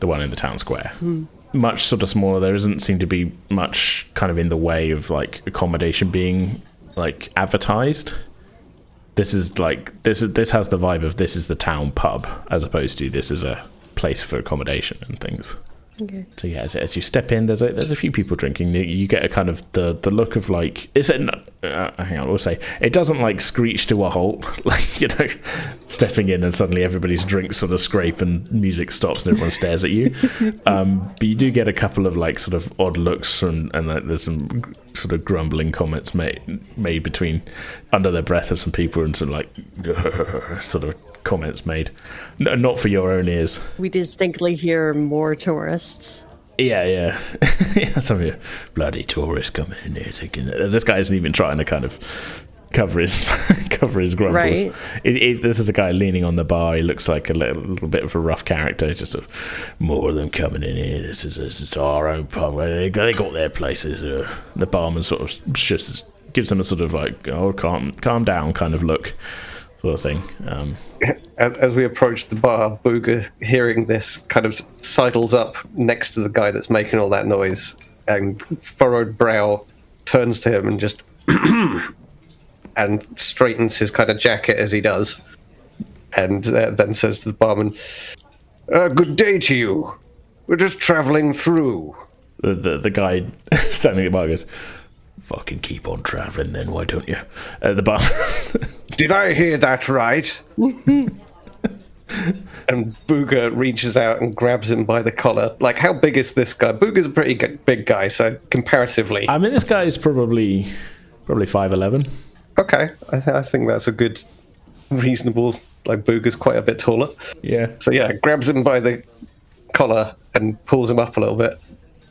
A: the one in the town square. Hmm. Much sort of smaller. There doesn't seem to be much kind of in the way of like accommodation being like advertised. This is like this is this has the vibe of this is the town pub as opposed to this is a place for accommodation and things.
C: Okay.
A: So yeah, as, as you step in, there's a there's a few people drinking. You- get a kind of the the look of like is it? Uh, hang on, we'll say it doesn't like screech to a halt, like you know, stepping in and suddenly everybody's drinks sort of scrape and music stops and everyone stares at you. Um, but you do get a couple of like sort of odd looks and and like, there's some sort of grumbling comments made made between under their breath of some people and some like sort of comments made, no, not for your own ears.
C: We distinctly hear more tourists.
A: Yeah, yeah. yeah some of you bloody tourists coming in here thinking that this guy isn't even trying to kind of cover his cover his grumbles.
C: Right.
A: It, it, this is a guy leaning on the bar. He looks like a little, little bit of a rough character. Just sort of, more of them coming in here. This is this is our own pub. They, they got their places. Uh, the barman sort of just gives him a sort of like oh calm calm down kind of look, sort of thing. Um,
B: As, we approach the bar, Booger, hearing this, kind of sidles up next to the guy that's making all that noise, and furrowed brow turns to him and just and straightens his kind of jacket as he does, and uh, then says to the barman, uh, "Good day to you. We're just traveling through."
A: the, the the guy standing at the bar goes, "Fucking keep on traveling, then why don't you?" At the bar.
B: Did I hear that right? and Booger reaches out and grabs him by the collar. Like, how big is this guy? Booger's a pretty big guy, so comparatively.
A: I mean, this guy is probably probably five eleven.
B: Okay, I, th- I think that's a good, reasonable. Like, Booger's quite a bit taller.
A: Yeah.
B: So, yeah, grabs him by the collar and pulls him up a little bit.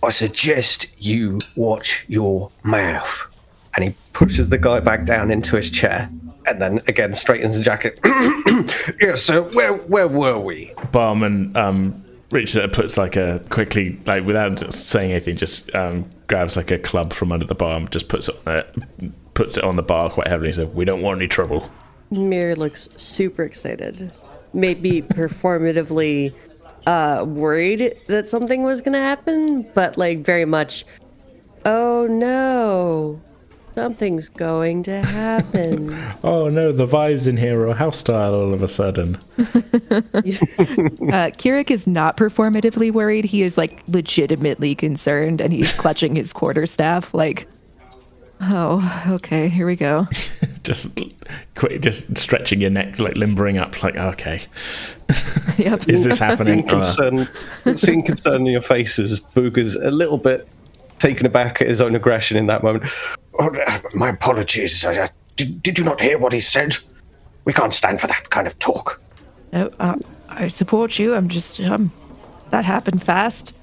B: I suggest you watch your mouth. And he pushes the guy back down into his chair. And then again straightens the jacket. yes, sir. Where where were we?
A: Barman um, reaches out, puts like a quickly like without saying anything, just um, grabs like a club from under the bar, and just puts it on it, puts it on the bar quite heavily. So we don't want any trouble.
C: Mir looks super excited. Maybe performatively uh, worried that something was going to happen, but like very much, oh no, something's going to happen.
A: Oh no, the vibes in here are hostile all of a sudden.
D: Uh, Kirik is not performatively worried. He is like legitimately concerned, and he's clutching his quarterstaff. Like, oh, okay, here we go.
A: just quick, just stretching your neck, like limbering up. Like okay,
D: Yep.
A: is this happening?
B: Concern, seeing concern in your faces, Booger's a little bit taken aback at his own aggression in that moment. Oh, my apologies. Uh, did, did you not hear what he said? We can't stand for that kind of talk.
D: No, uh, I support you. I'm just um, that happened fast.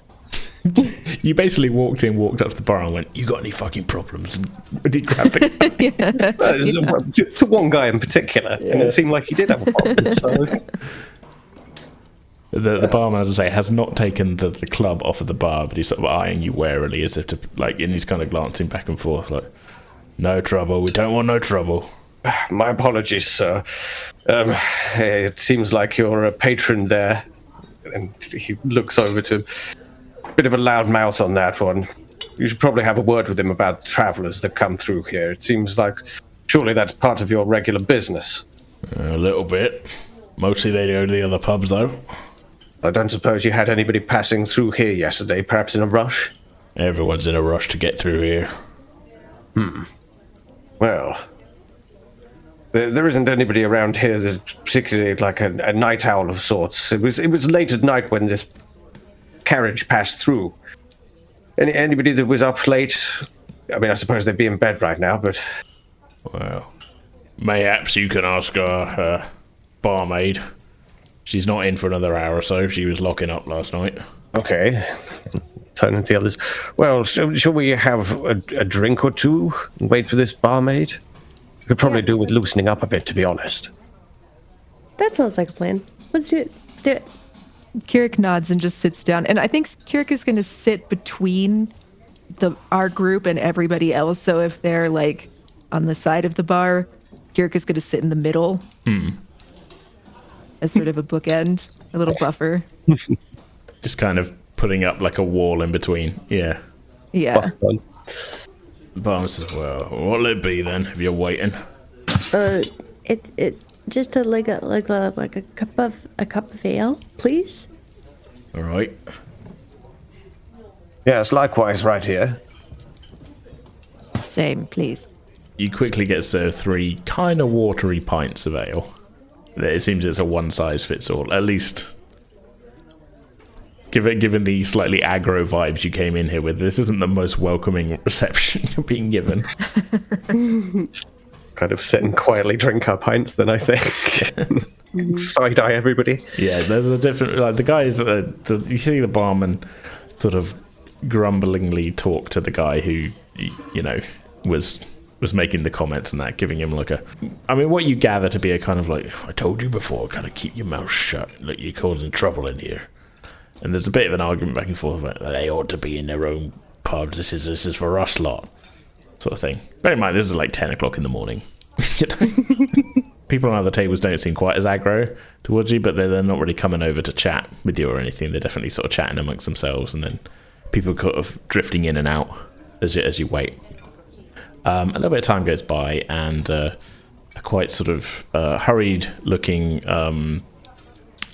A: you basically walked in, walked up to the bar, and went, "You got any fucking problems?" And did grab the guy.
B: It was, uh, to, to one guy in particular, and it seemed like he did have a problem. So,
A: The, the barman, as I say, has not taken the, the club off of the bar, but he's sort of eyeing you warily as if to, like, and he's kind of glancing back and forth, like, no trouble, we don't want no trouble.
B: my apologies, sir. Um, it seems like you're a patron there. And he looks over to bit of a loud mouth on that one. You should probably have a word with him about the travelers that come through here. It seems like surely that's part of your regular business.
A: A little bit. Mostly they go to the other pubs, though.
B: I don't suppose you had anybody passing through here yesterday, perhaps in a rush?
A: Everyone's in a rush to get through here. Hmm.
B: Well, there, there isn't anybody around here that's particularly like a, a night owl of sorts. It was it was late at night when this carriage passed through. Any anybody that was up late? I mean, I suppose they'd be in bed right now, but
A: Well, mayhaps you can ask our uh, barmaid. She's not in for another hour or so. She was locking up last night.
B: okay. Turning to the others. Well, shall, shall we have a, a drink or two and wait for this barmaid? We Could probably do with loosening up a bit, to be honest.
C: that sounds like a plan. Let's do it. Let's do it.
D: Kirik nods and just sits down. And I think Kirik is going to sit between the our group and everybody else. So if they're like on the side of the bar, Kirik is going to sit in the middle as sort of a bookend, a little buffer.
A: Just kind of putting up like a wall in between. Yeah.
D: Yeah.
A: The barman says, Well, what'll it be then if you're waiting?
C: Uh, it it just a like a like a like a cup of a cup of ale, please.
A: All right.
B: Yes, likewise, right here.
D: Same, please.
A: You quickly get served three kind of watery pints of ale. It seems it's a one size fits all, at least. Given given the slightly aggro vibes you came in here with, this isn't the most welcoming reception you're being given.
B: Kind of sit and quietly drink our pints, then I think. Side eye everybody.
A: Yeah, there's a different like the guys. Uh, the, you see the barman sort of grumblingly talk to the guy who you know was was making the comments and that, giving him like a. I mean, what you gather to be a kind of like, I told you before, kind of keep your mouth shut. Look, you're causing trouble in here. And there's a bit of an argument back and forth about they ought to be in their own pubs. This is this is for us lot, sort of thing. Bear in mind, this is like ten o'clock in the morning. you know? People on other tables don't seem quite as aggro towards you, but they're, they're not really coming over to chat with you or anything. They're definitely sort of chatting amongst themselves, and then people kind of drifting in and out as you, as you wait. Um, a little bit of time goes by, and uh, a quite sort of uh, hurried-looking um,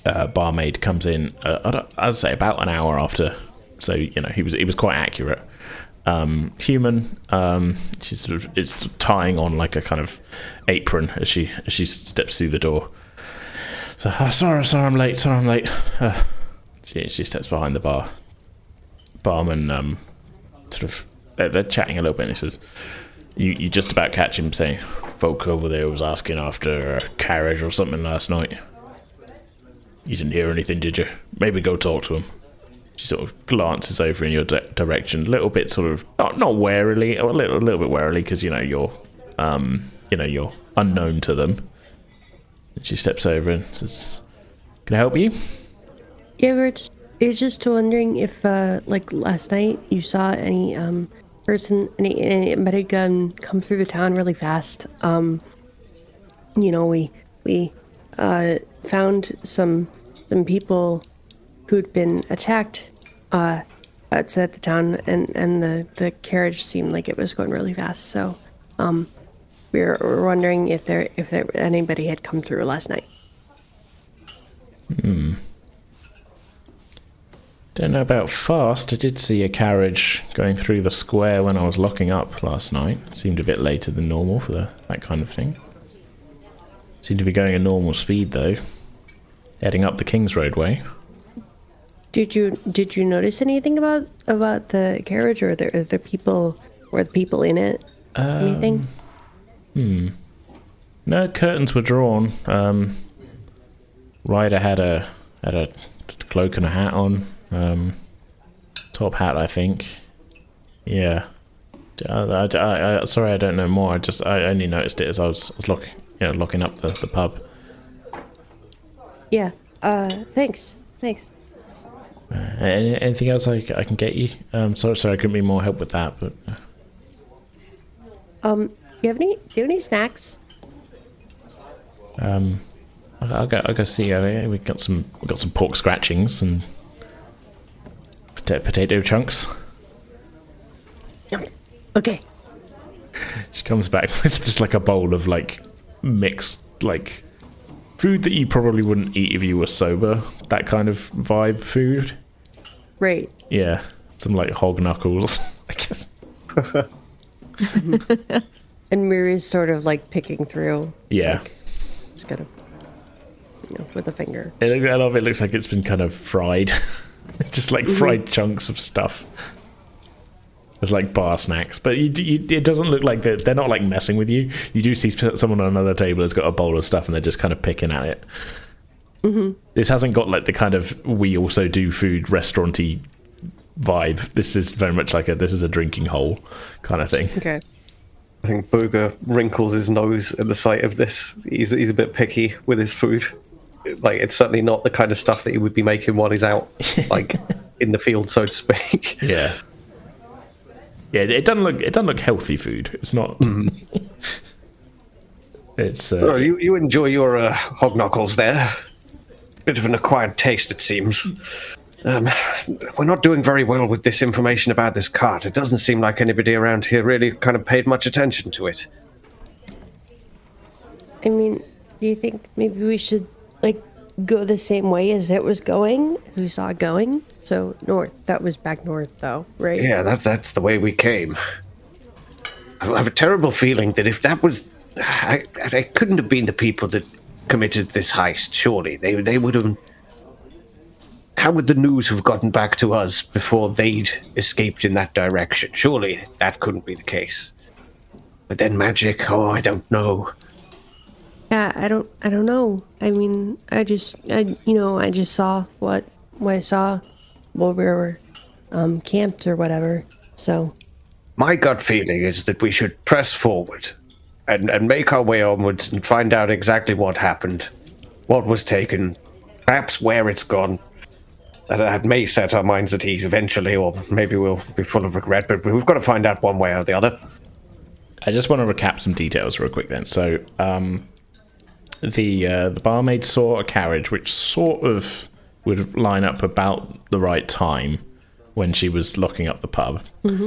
A: uh, barmaid comes in. Uh, I don't- I'd say about an hour after, so you know he was he was quite accurate. Um, human. Um, she sort of is tying on like a kind of apron as she as she steps through the door. So "Ah, sorry, sorry, I'm late. Sorry, I'm late. Uh, she she steps behind the bar. Barman um, sort of they're, they're chatting a little bit. and he says, "You you just about catch him saying, folk over there was asking after a carriage or something last night. You didn't hear anything, did you? Maybe go talk to him." She sort of glances over in your di- direction, a little bit sort of not not warily, a little a little bit warily because you know you're um you know you're unknown to them. And she steps over and says, "Can I help you?"
C: Yeah, we're just just wondering if uh like last night you saw any um person any gun come through the town really fast. Um you know, we we uh found some some people who'd been attacked uh outside the town and and the the carriage seemed like it was going really fast. So um we we're, wondering if there if there anybody had come through last night.
A: Don't know about fast. I did see a carriage going through the square when I was locking up last night. Seemed a bit later than normal for the, that kind of thing. Seemed to be going at normal speed though, heading up the King's Roadway.
C: Did you did you notice anything about about the carriage or the, the people or the people in it? anything?
A: No curtains were drawn. Um, Rider had a had a cloak and a hat on. Um, top hat, I think. Yeah. I, I, I- I- sorry, I don't know more. I just I only noticed it as I was, was locking you know locking up the, the pub.
C: Yeah. Uh, thanks. Thanks.
A: Any, anything else I, I can get you? Um, sorry, sorry, I couldn't be more help with that. But
C: Um, do you have any do you have any snacks?
A: um, I'll, I'll go. I'll go see. Uh, we got some. We got some pork scratchings and pota- potato chunks.
C: Okay.
A: She comes back with just like a bowl of like mixed like food that you probably wouldn't eat if you were sober. That kind of vibe food.
C: Right.
A: Yeah, some like hog knuckles. I guess.
C: And Miri's sort of like picking through,
A: Yeah.
C: just kind of, you know, with a finger.
A: It, lot of it looks like it's been kind of fried, just like mm-hmm. fried chunks of stuff. It's like bar snacks, but you, you, it doesn't look like they're, they're not like messing with you. You do see someone on another table has got a bowl of stuff and they're just kind of picking at it. This hasn't got like the kind of we also do food restauranty vibe. This is very much like a this is a drinking hole kind of thing.
C: Okay.
B: I think Booger wrinkles his nose at the sight of this. He's he's a bit picky with his food. Like it's certainly not the kind of stuff that he would be making while he's out, like in the field, so to speak.
A: Yeah. Yeah, it doesn't look it doesn't look healthy food. It's not. it's uh,
B: Oh, you you enjoy your uh, hog knuckles there. Bit of an acquired taste, it seems. Um, we're not doing very well with this information about this cart. It doesn't seem like anybody around here really kind of paid much attention to it.
C: I mean, do you think maybe we should like go the same way as it was going? We saw it going. So north. That was back north, though, right?
B: Yeah, that's that's the way we came. I have a terrible feeling that if that was, I, I couldn't have been the people that committed this heist. Surely they they would have. How would the news have gotten back to us before they'd escaped in that direction? Surely that couldn't be the case. But then magic, oh, I don't know.
C: Yeah, I don't. I don't know. I mean, I just, I, you know, I just saw what what I saw while we were um, camped or whatever. So
B: My gut feeling is that we should press forward and, and make our way onwards and find out exactly what happened, what was taken, perhaps where it's gone. That, that may set our minds at ease eventually, or maybe we'll be full of regret, but we've got to find out one way or the other.
A: I just want to recap some details real quick then. So, um, the uh, the barmaid saw a carriage which sort of would line up about the right time when she was locking up the pub.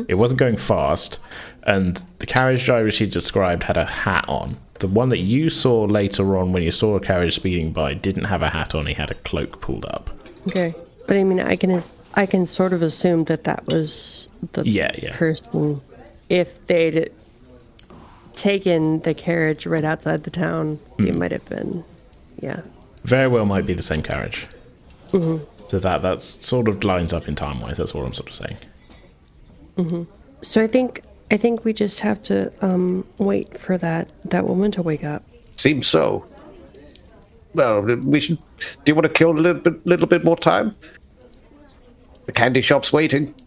A: It wasn't going fast, and the carriage driver she described had a hat on. The one that you saw later on when you saw a carriage speeding by didn't have a hat on. He had a cloak pulled up.
C: okay, but I mean, I can I can sort of assume that that was the
A: Yeah, yeah.
C: person if they'd taken the carriage right outside the town. It hmm. might have been, yeah.
A: Very well might be the same carriage. Mm-hmm. So that that's sort of lines up in time wise. That's what I'm sort of saying. Mm-hmm.
C: So I think I think we just have to um, wait for that that woman to wake up.
B: Seems so. Well, we should. Do you want to kill a little bit, little bit more time? The candy shop's waiting.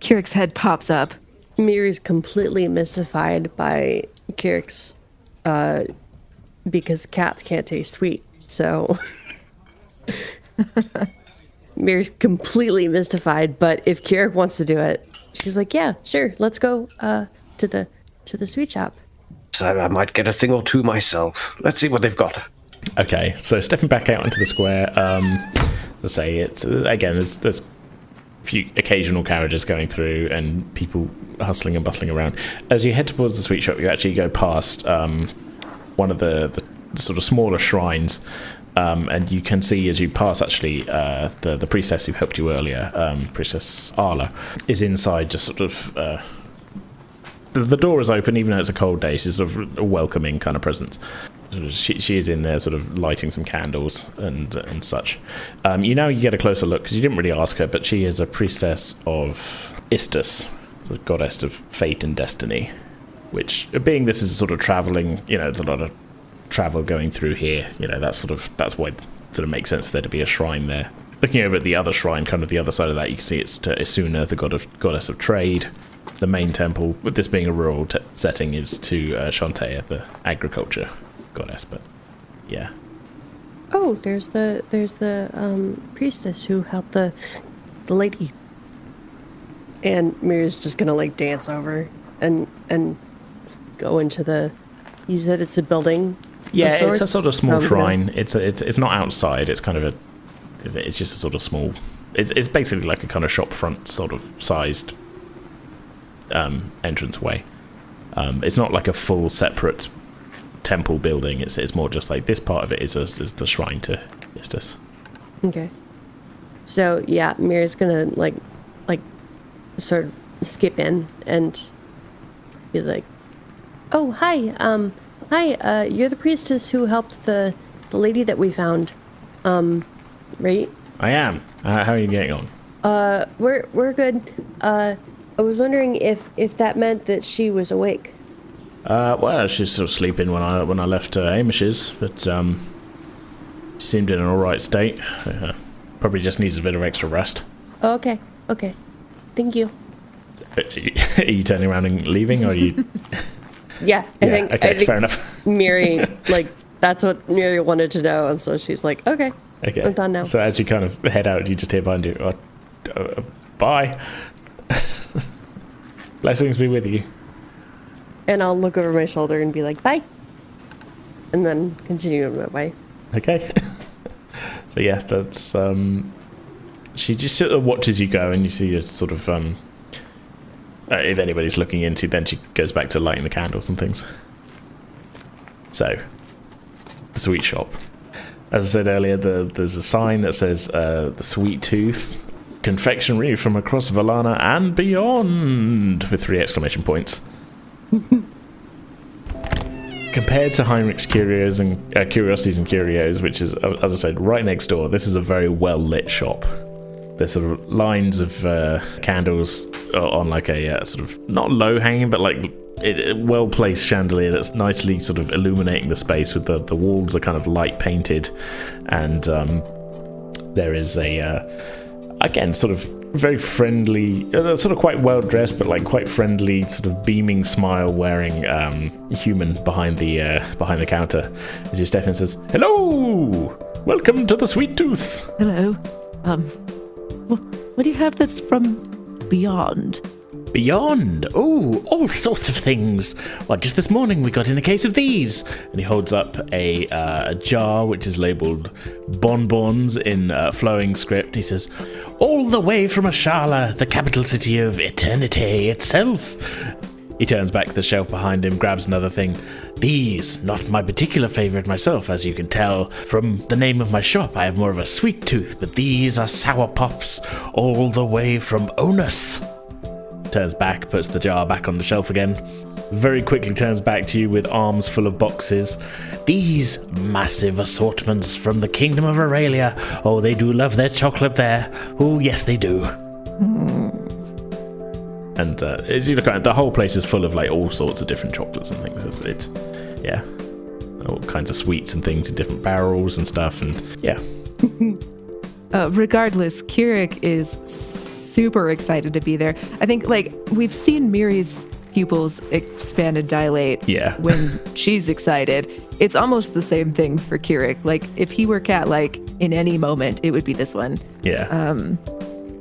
D: Kirik's head pops up.
C: Miri's completely mystified by Kirik's, uh, because cats can't taste sweet. So Miri's completely mystified. But if Kirik wants to do it, she's like, "Yeah, sure, let's go uh, to the to the sweet shop."
B: So I might get a thing or two myself. Let's see what they've got.
A: Okay, so stepping back out into the square, um, let's say it's again. There's there's a few occasional carriages going through and people hustling and bustling around. As you head towards the sweet shop, you actually go past um, one of the, the, the sort of smaller shrines, um, and you can see as you pass actually uh, the the priestess who helped you earlier, um, Priestess Arla, is inside, just sort of. Uh, the, door is open, even though it's a cold day. She's sort of a welcoming kind of presence. She, she is in there, sort of lighting some candles and and such. Um, you know, you get a closer look because you didn't really ask her, but she is a priestess of Istus, the goddess of fate and destiny. Which, being this is sort of traveling, you know, there's a lot of travel going through here. You know, that's sort of that's why it sort of makes sense for there to be a shrine there. Looking over at the other shrine, kind of the other side of that, you can see it's to Isuna, the god of goddess of trade. The main temple, with this being a rural t- setting, is to uh, Shantea, the agriculture goddess. But yeah,
C: Oh, there's the there's the um, priestess who helped the the lady. And Miri's just gonna like dance over and and go into the. You said it's a building.
A: Yeah, it's a sort of small
C: no.
A: shrine. It's a, it's it's not outside. It's kind of a it's just a sort of small. It's it's basically like a kind of shop front sort of sized um, entrance way. Um, it's not like a full separate temple building. It's it's more just like this part of it is, a, is the shrine to Istus.
C: Okay. So yeah, Mira's gonna like, like, sort of skip in and be like, "Oh hi, um, hi, uh, you're the priestess who helped the the lady that we found, um, right?
A: I am. Uh, how are you getting on?
C: Uh, we're we're good. Uh, I was wondering if if that meant that she was awake.
A: Uh, well, she's still sleeping when I when I left uh, Amish's, but um, she seemed in an all right state. Uh, probably just needs a bit of extra rest.
C: Okay, okay, thank you.
A: Are you turning around and leaving, or are you?
C: Yeah, I
A: yeah.
C: think
A: okay.
C: I think
A: fair enough.
C: Miri like that's what Miri wanted to know, and so she's like, okay,
A: Okay.
C: I'm done now.
A: So as you kind of head out, you just hear behind you, uh, uh, "Bye." Blessings be with you.
C: and I'll look over my shoulder and be like, bye, and then continue on my way.
A: Okay. so yeah, that's um. She just sort of watches you go, and you see a sort of um. Uh, if anybody's looking into, then she goes back to lighting the candles and things. So, the sweet shop. As I said earlier, the, there's a sign that says uh, the Sweet Tooth confectionery from across Valana and beyond with three exclamation points. Compared to Heinrich's Curios and uh, Curiosities and Curios, which is, uh, as I said, right next door, this is a very well lit shop. There's sort of lines of uh, candles on like a uh, sort of not low hanging, but like it, well placed chandelier that's nicely sort of illuminating the space. With the the walls are kind of light painted, and um, there is a uh, again sort of very friendly, uh, sort of quite well dressed, but like quite friendly, sort of beaming smile wearing um, human behind the uh, behind the counter as you step in says, "Hello, welcome to the Sweet Tooth."
D: Hello. Um, what do you have that's from beyond?
A: Beyond. Oh, all sorts of things. Well, just this morning we got in a case of these. And he holds up a, uh, a jar which is labeled bonbons in uh, flowing script. He says, All the way from Ashala, the capital city of eternity itself. He turns back to the shelf behind him, grabs another thing. These, not my particular favorite myself, as you can tell from the name of my shop. I have more of a sweet tooth, but these are sour pops, all the way from Onus turns back, puts the jar back on the shelf again. Very quickly turns back to you with arms full of boxes. These massive assortments from the Kingdom of Aurelia. Oh, they do love their chocolate there. Oh, yes, they do. Hmm. And uh, as you look at it, the whole place is full of like all sorts of different chocolates and things. It's, it's yeah, all kinds of sweets and things in different barrels and stuff. And yeah,
D: Uh, regardless, Kirik is super excited to be there. I think like we've seen Miri's pupils expand and dilate
A: Yeah.
D: when she's excited. It's almost the same thing for Kirik. Like if he were cat like in any moment, it would be this one.
A: yeah. Um.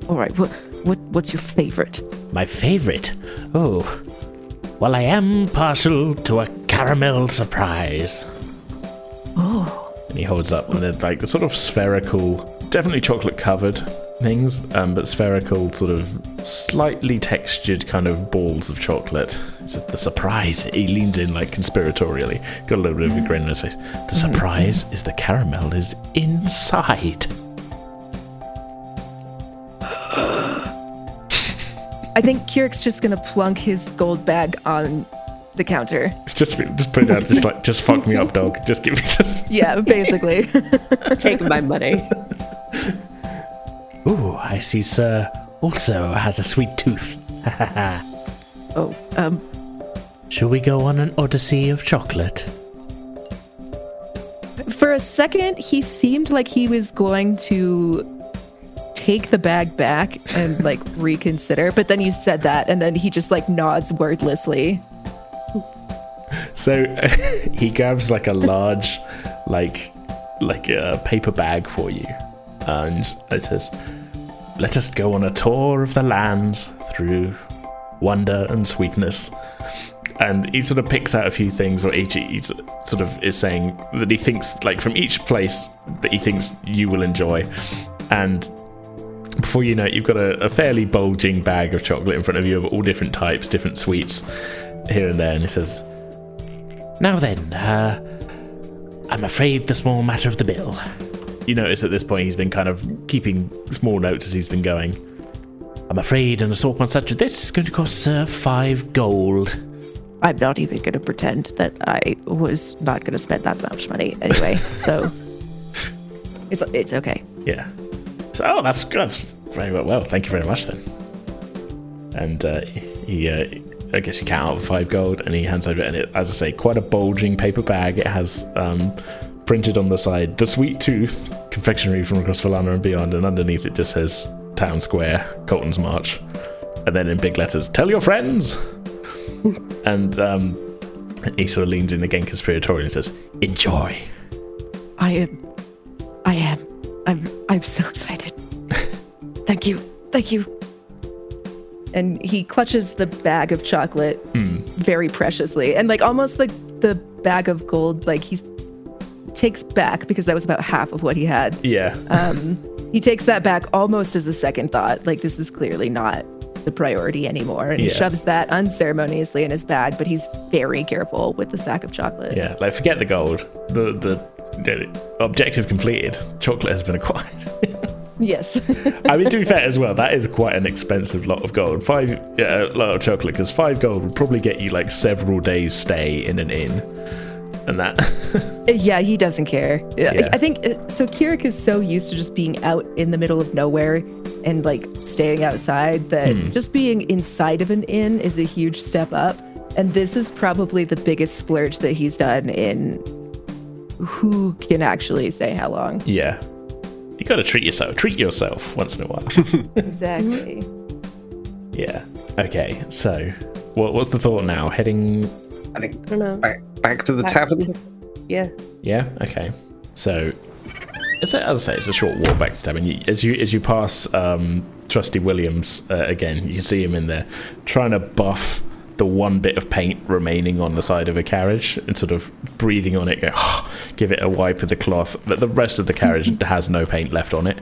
D: All right, what what what's your favorite?
A: My favorite? Oh, well, I am partial to a caramel surprise.
D: Oh,
A: And he holds up one of like the sort of spherical, definitely chocolate covered things, um, but spherical, sort of slightly textured kind of balls of chocolate. It's the surprise. He leans in like conspiratorially, got a little bit of a grin on his face. The surprise is the caramel is inside.
D: I think Kirik's just gonna plunk his gold bag on the counter.
A: Just, just put it down. Just like, just fuck me up, dog. Just give me this.
D: Yeah, basically.
C: Take my money.
A: Ooh, I see, sir. Also has a sweet tooth.
D: oh, um,
A: Shall we go on an odyssey of chocolate?
D: for a second, he seemed like he was going to take the bag back and like reconsider, but then you said that, and then he just like nods wordlessly.
A: So he grabs like a large, like, like a paper bag for you, and it says, "Let us go on a tour of the lands through wonder and sweetness." And he sort of picks out a few things, or each he sort of is saying that he thinks, like from each place that he thinks you will enjoy, and before you know it, you've got a, a fairly bulging bag of chocolate in front of you of all different types, different sweets here and there, and he says, now then, uh, I'm afraid the small matter of the bill. You notice at this point he's been kind of keeping small notes as he's been going. I'm afraid an assortment such as this is going to cost Sir five gold.
D: I'm not even going to pretend that I was not going to spend that much money anyway. So it's it's okay.
A: Yeah. So, oh, that's that's very well. Well, thank you very much then. And uh, he, uh, I guess you count out the five gold, and he hands over, and it, as I say, quite a bulging paper bag. It has um, printed on the side the sweet tooth confectionery from across Valana and beyond, and underneath it just says Town Square, Colton's March, and then in big letters, tell your friends. and um, he sort of leans in again, conspiratorial, and says, "Enjoy."
D: I am, I am, I'm I'm so excited. Thank you, thank you. And he clutches the bag of chocolate very preciously, and like almost like the bag of gold, like he takes back because that was about half of what he had.
A: Yeah.
D: Um, he takes that back almost as a second thought. Like this is clearly not the priority anymore. And he shoves that unceremoniously in his bag, but he's very careful with the sack of chocolate.
A: Yeah, like forget the gold. The the, the objective completed. Chocolate has been acquired.
D: Yes.
A: I mean, to be fair as well, that is quite an expensive lot of gold. Five, yeah, a lot of chocolate, because five gold would probably get you like several days' stay in an inn, and that.
D: Uh, yeah, he doesn't care. Uh, yeah.
A: Yeah.
D: I think uh, so. Kirik is so used to just being out in the middle of nowhere and like staying outside that hmm. just being inside of an inn is a huge step up. And this is probably the biggest splurge that he's done in who can actually say how long.
A: yeah, you got to treat yourself. Treat yourself once in a while.
D: Exactly.
A: yeah. Okay. So, what what's the thought now? Heading.
B: I think
C: I don't know.
B: back, back to the
C: Back
B: tavern.
C: to- yeah.
A: Yeah. Okay. So, it's a, as I say, it's a short walk back to the tavern. You, as you as you pass um, Trusty Williams uh, again, you can see him in there trying to buff the one bit of paint remaining on the side of a carriage and sort of breathing on it, go, give it a wipe with the cloth. But the rest of the carriage has no paint left on it.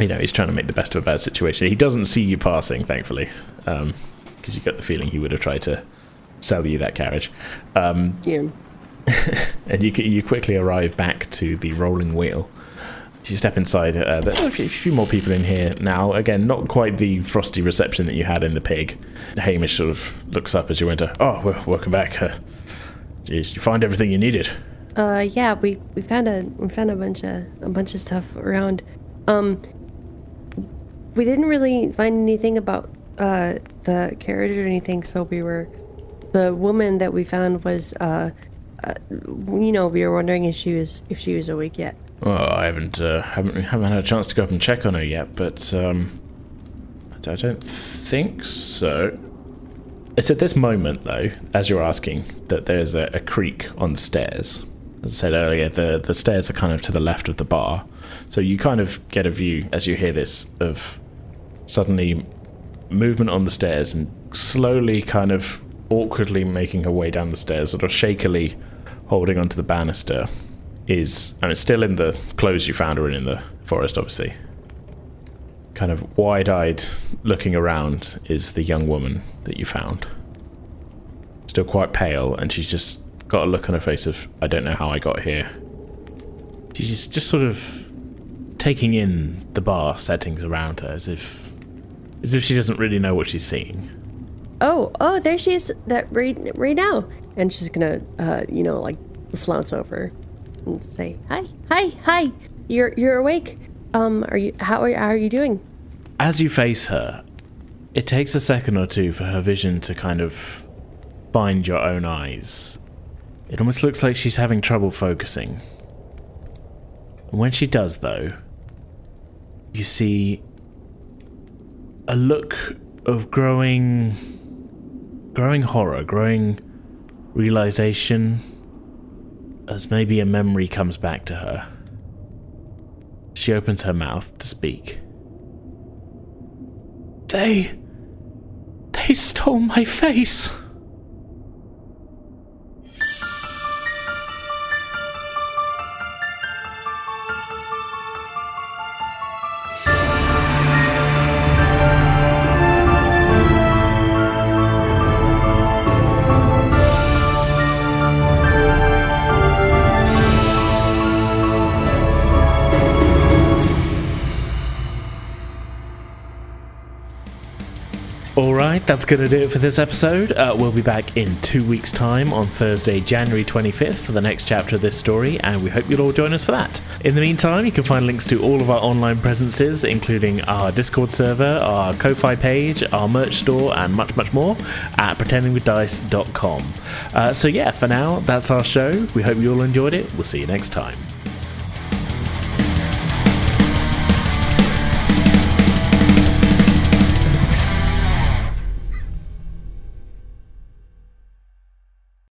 A: You know, he's trying to make the best of a bad situation. He doesn't see you passing, thankfully, because you got the feeling he would have tried to sell you that carriage. Um,
C: Yeah.
A: and you you quickly arrive back to the rolling wheel. You step inside, uh, a few, few more people in here now. Again, not quite the frosty reception that you had in the pig. Hamish sort of looks up as you enter. Oh, well, welcome back. Uh, geez, did you find everything you needed?
C: Uh, yeah, we, we found a we found a bunch of a bunch of stuff around. Um, we didn't really find anything about uh the carriage or anything, so we were the woman that we found was uh, uh you know we were wondering if she was if she was awake yet.
A: Well, I haven't uh, haven't haven't had a chance to go up and check on her yet, but um, I don't think so. It's at this moment, though, as you're asking, that there's a, a creak on the stairs. As I said earlier, the the stairs are kind of to the left of the bar, so you kind of get a view as you hear this of suddenly movement on the stairs and slowly, kind of awkwardly making her way down the stairs, sort of shakily holding onto the banister is, and it's still in the clothes you found her in in the forest, obviously. Kind of wide eyed looking around is the young woman that you found. Still quite pale, and she's just got a look on her face of, I don't know how I got here. She's just sort of taking in the bar settings around her as if as if she doesn't really know what she's seeing.
C: Oh, oh, there she is. That right, right now, and she's gonna, uh, you know, like flounce over and say, "Hi, hi, hi. You're you're awake. Um, are you? How are how are you doing?
A: As you face her, it takes a second or two for her vision to kind of find your own eyes. It almost looks like she's having trouble focusing. And when she does, though, you see a look of growing growing horror, growing realization as maybe a memory comes back to her. She opens her mouth to speak. They. They stole my face! That's going to do it for this episode. Uh, we'll be back in two weeks' time on Thursday, January 25th, for the next chapter of this story, and we hope you'll all join us for that. In the meantime, you can find links to all of our online presences, including our Discord server, our Ko fi page, our merch store, and much, much more at pretendingwithdice.com. Uh, so, yeah, for now, that's our show. We hope you all enjoyed it. We'll see you next time.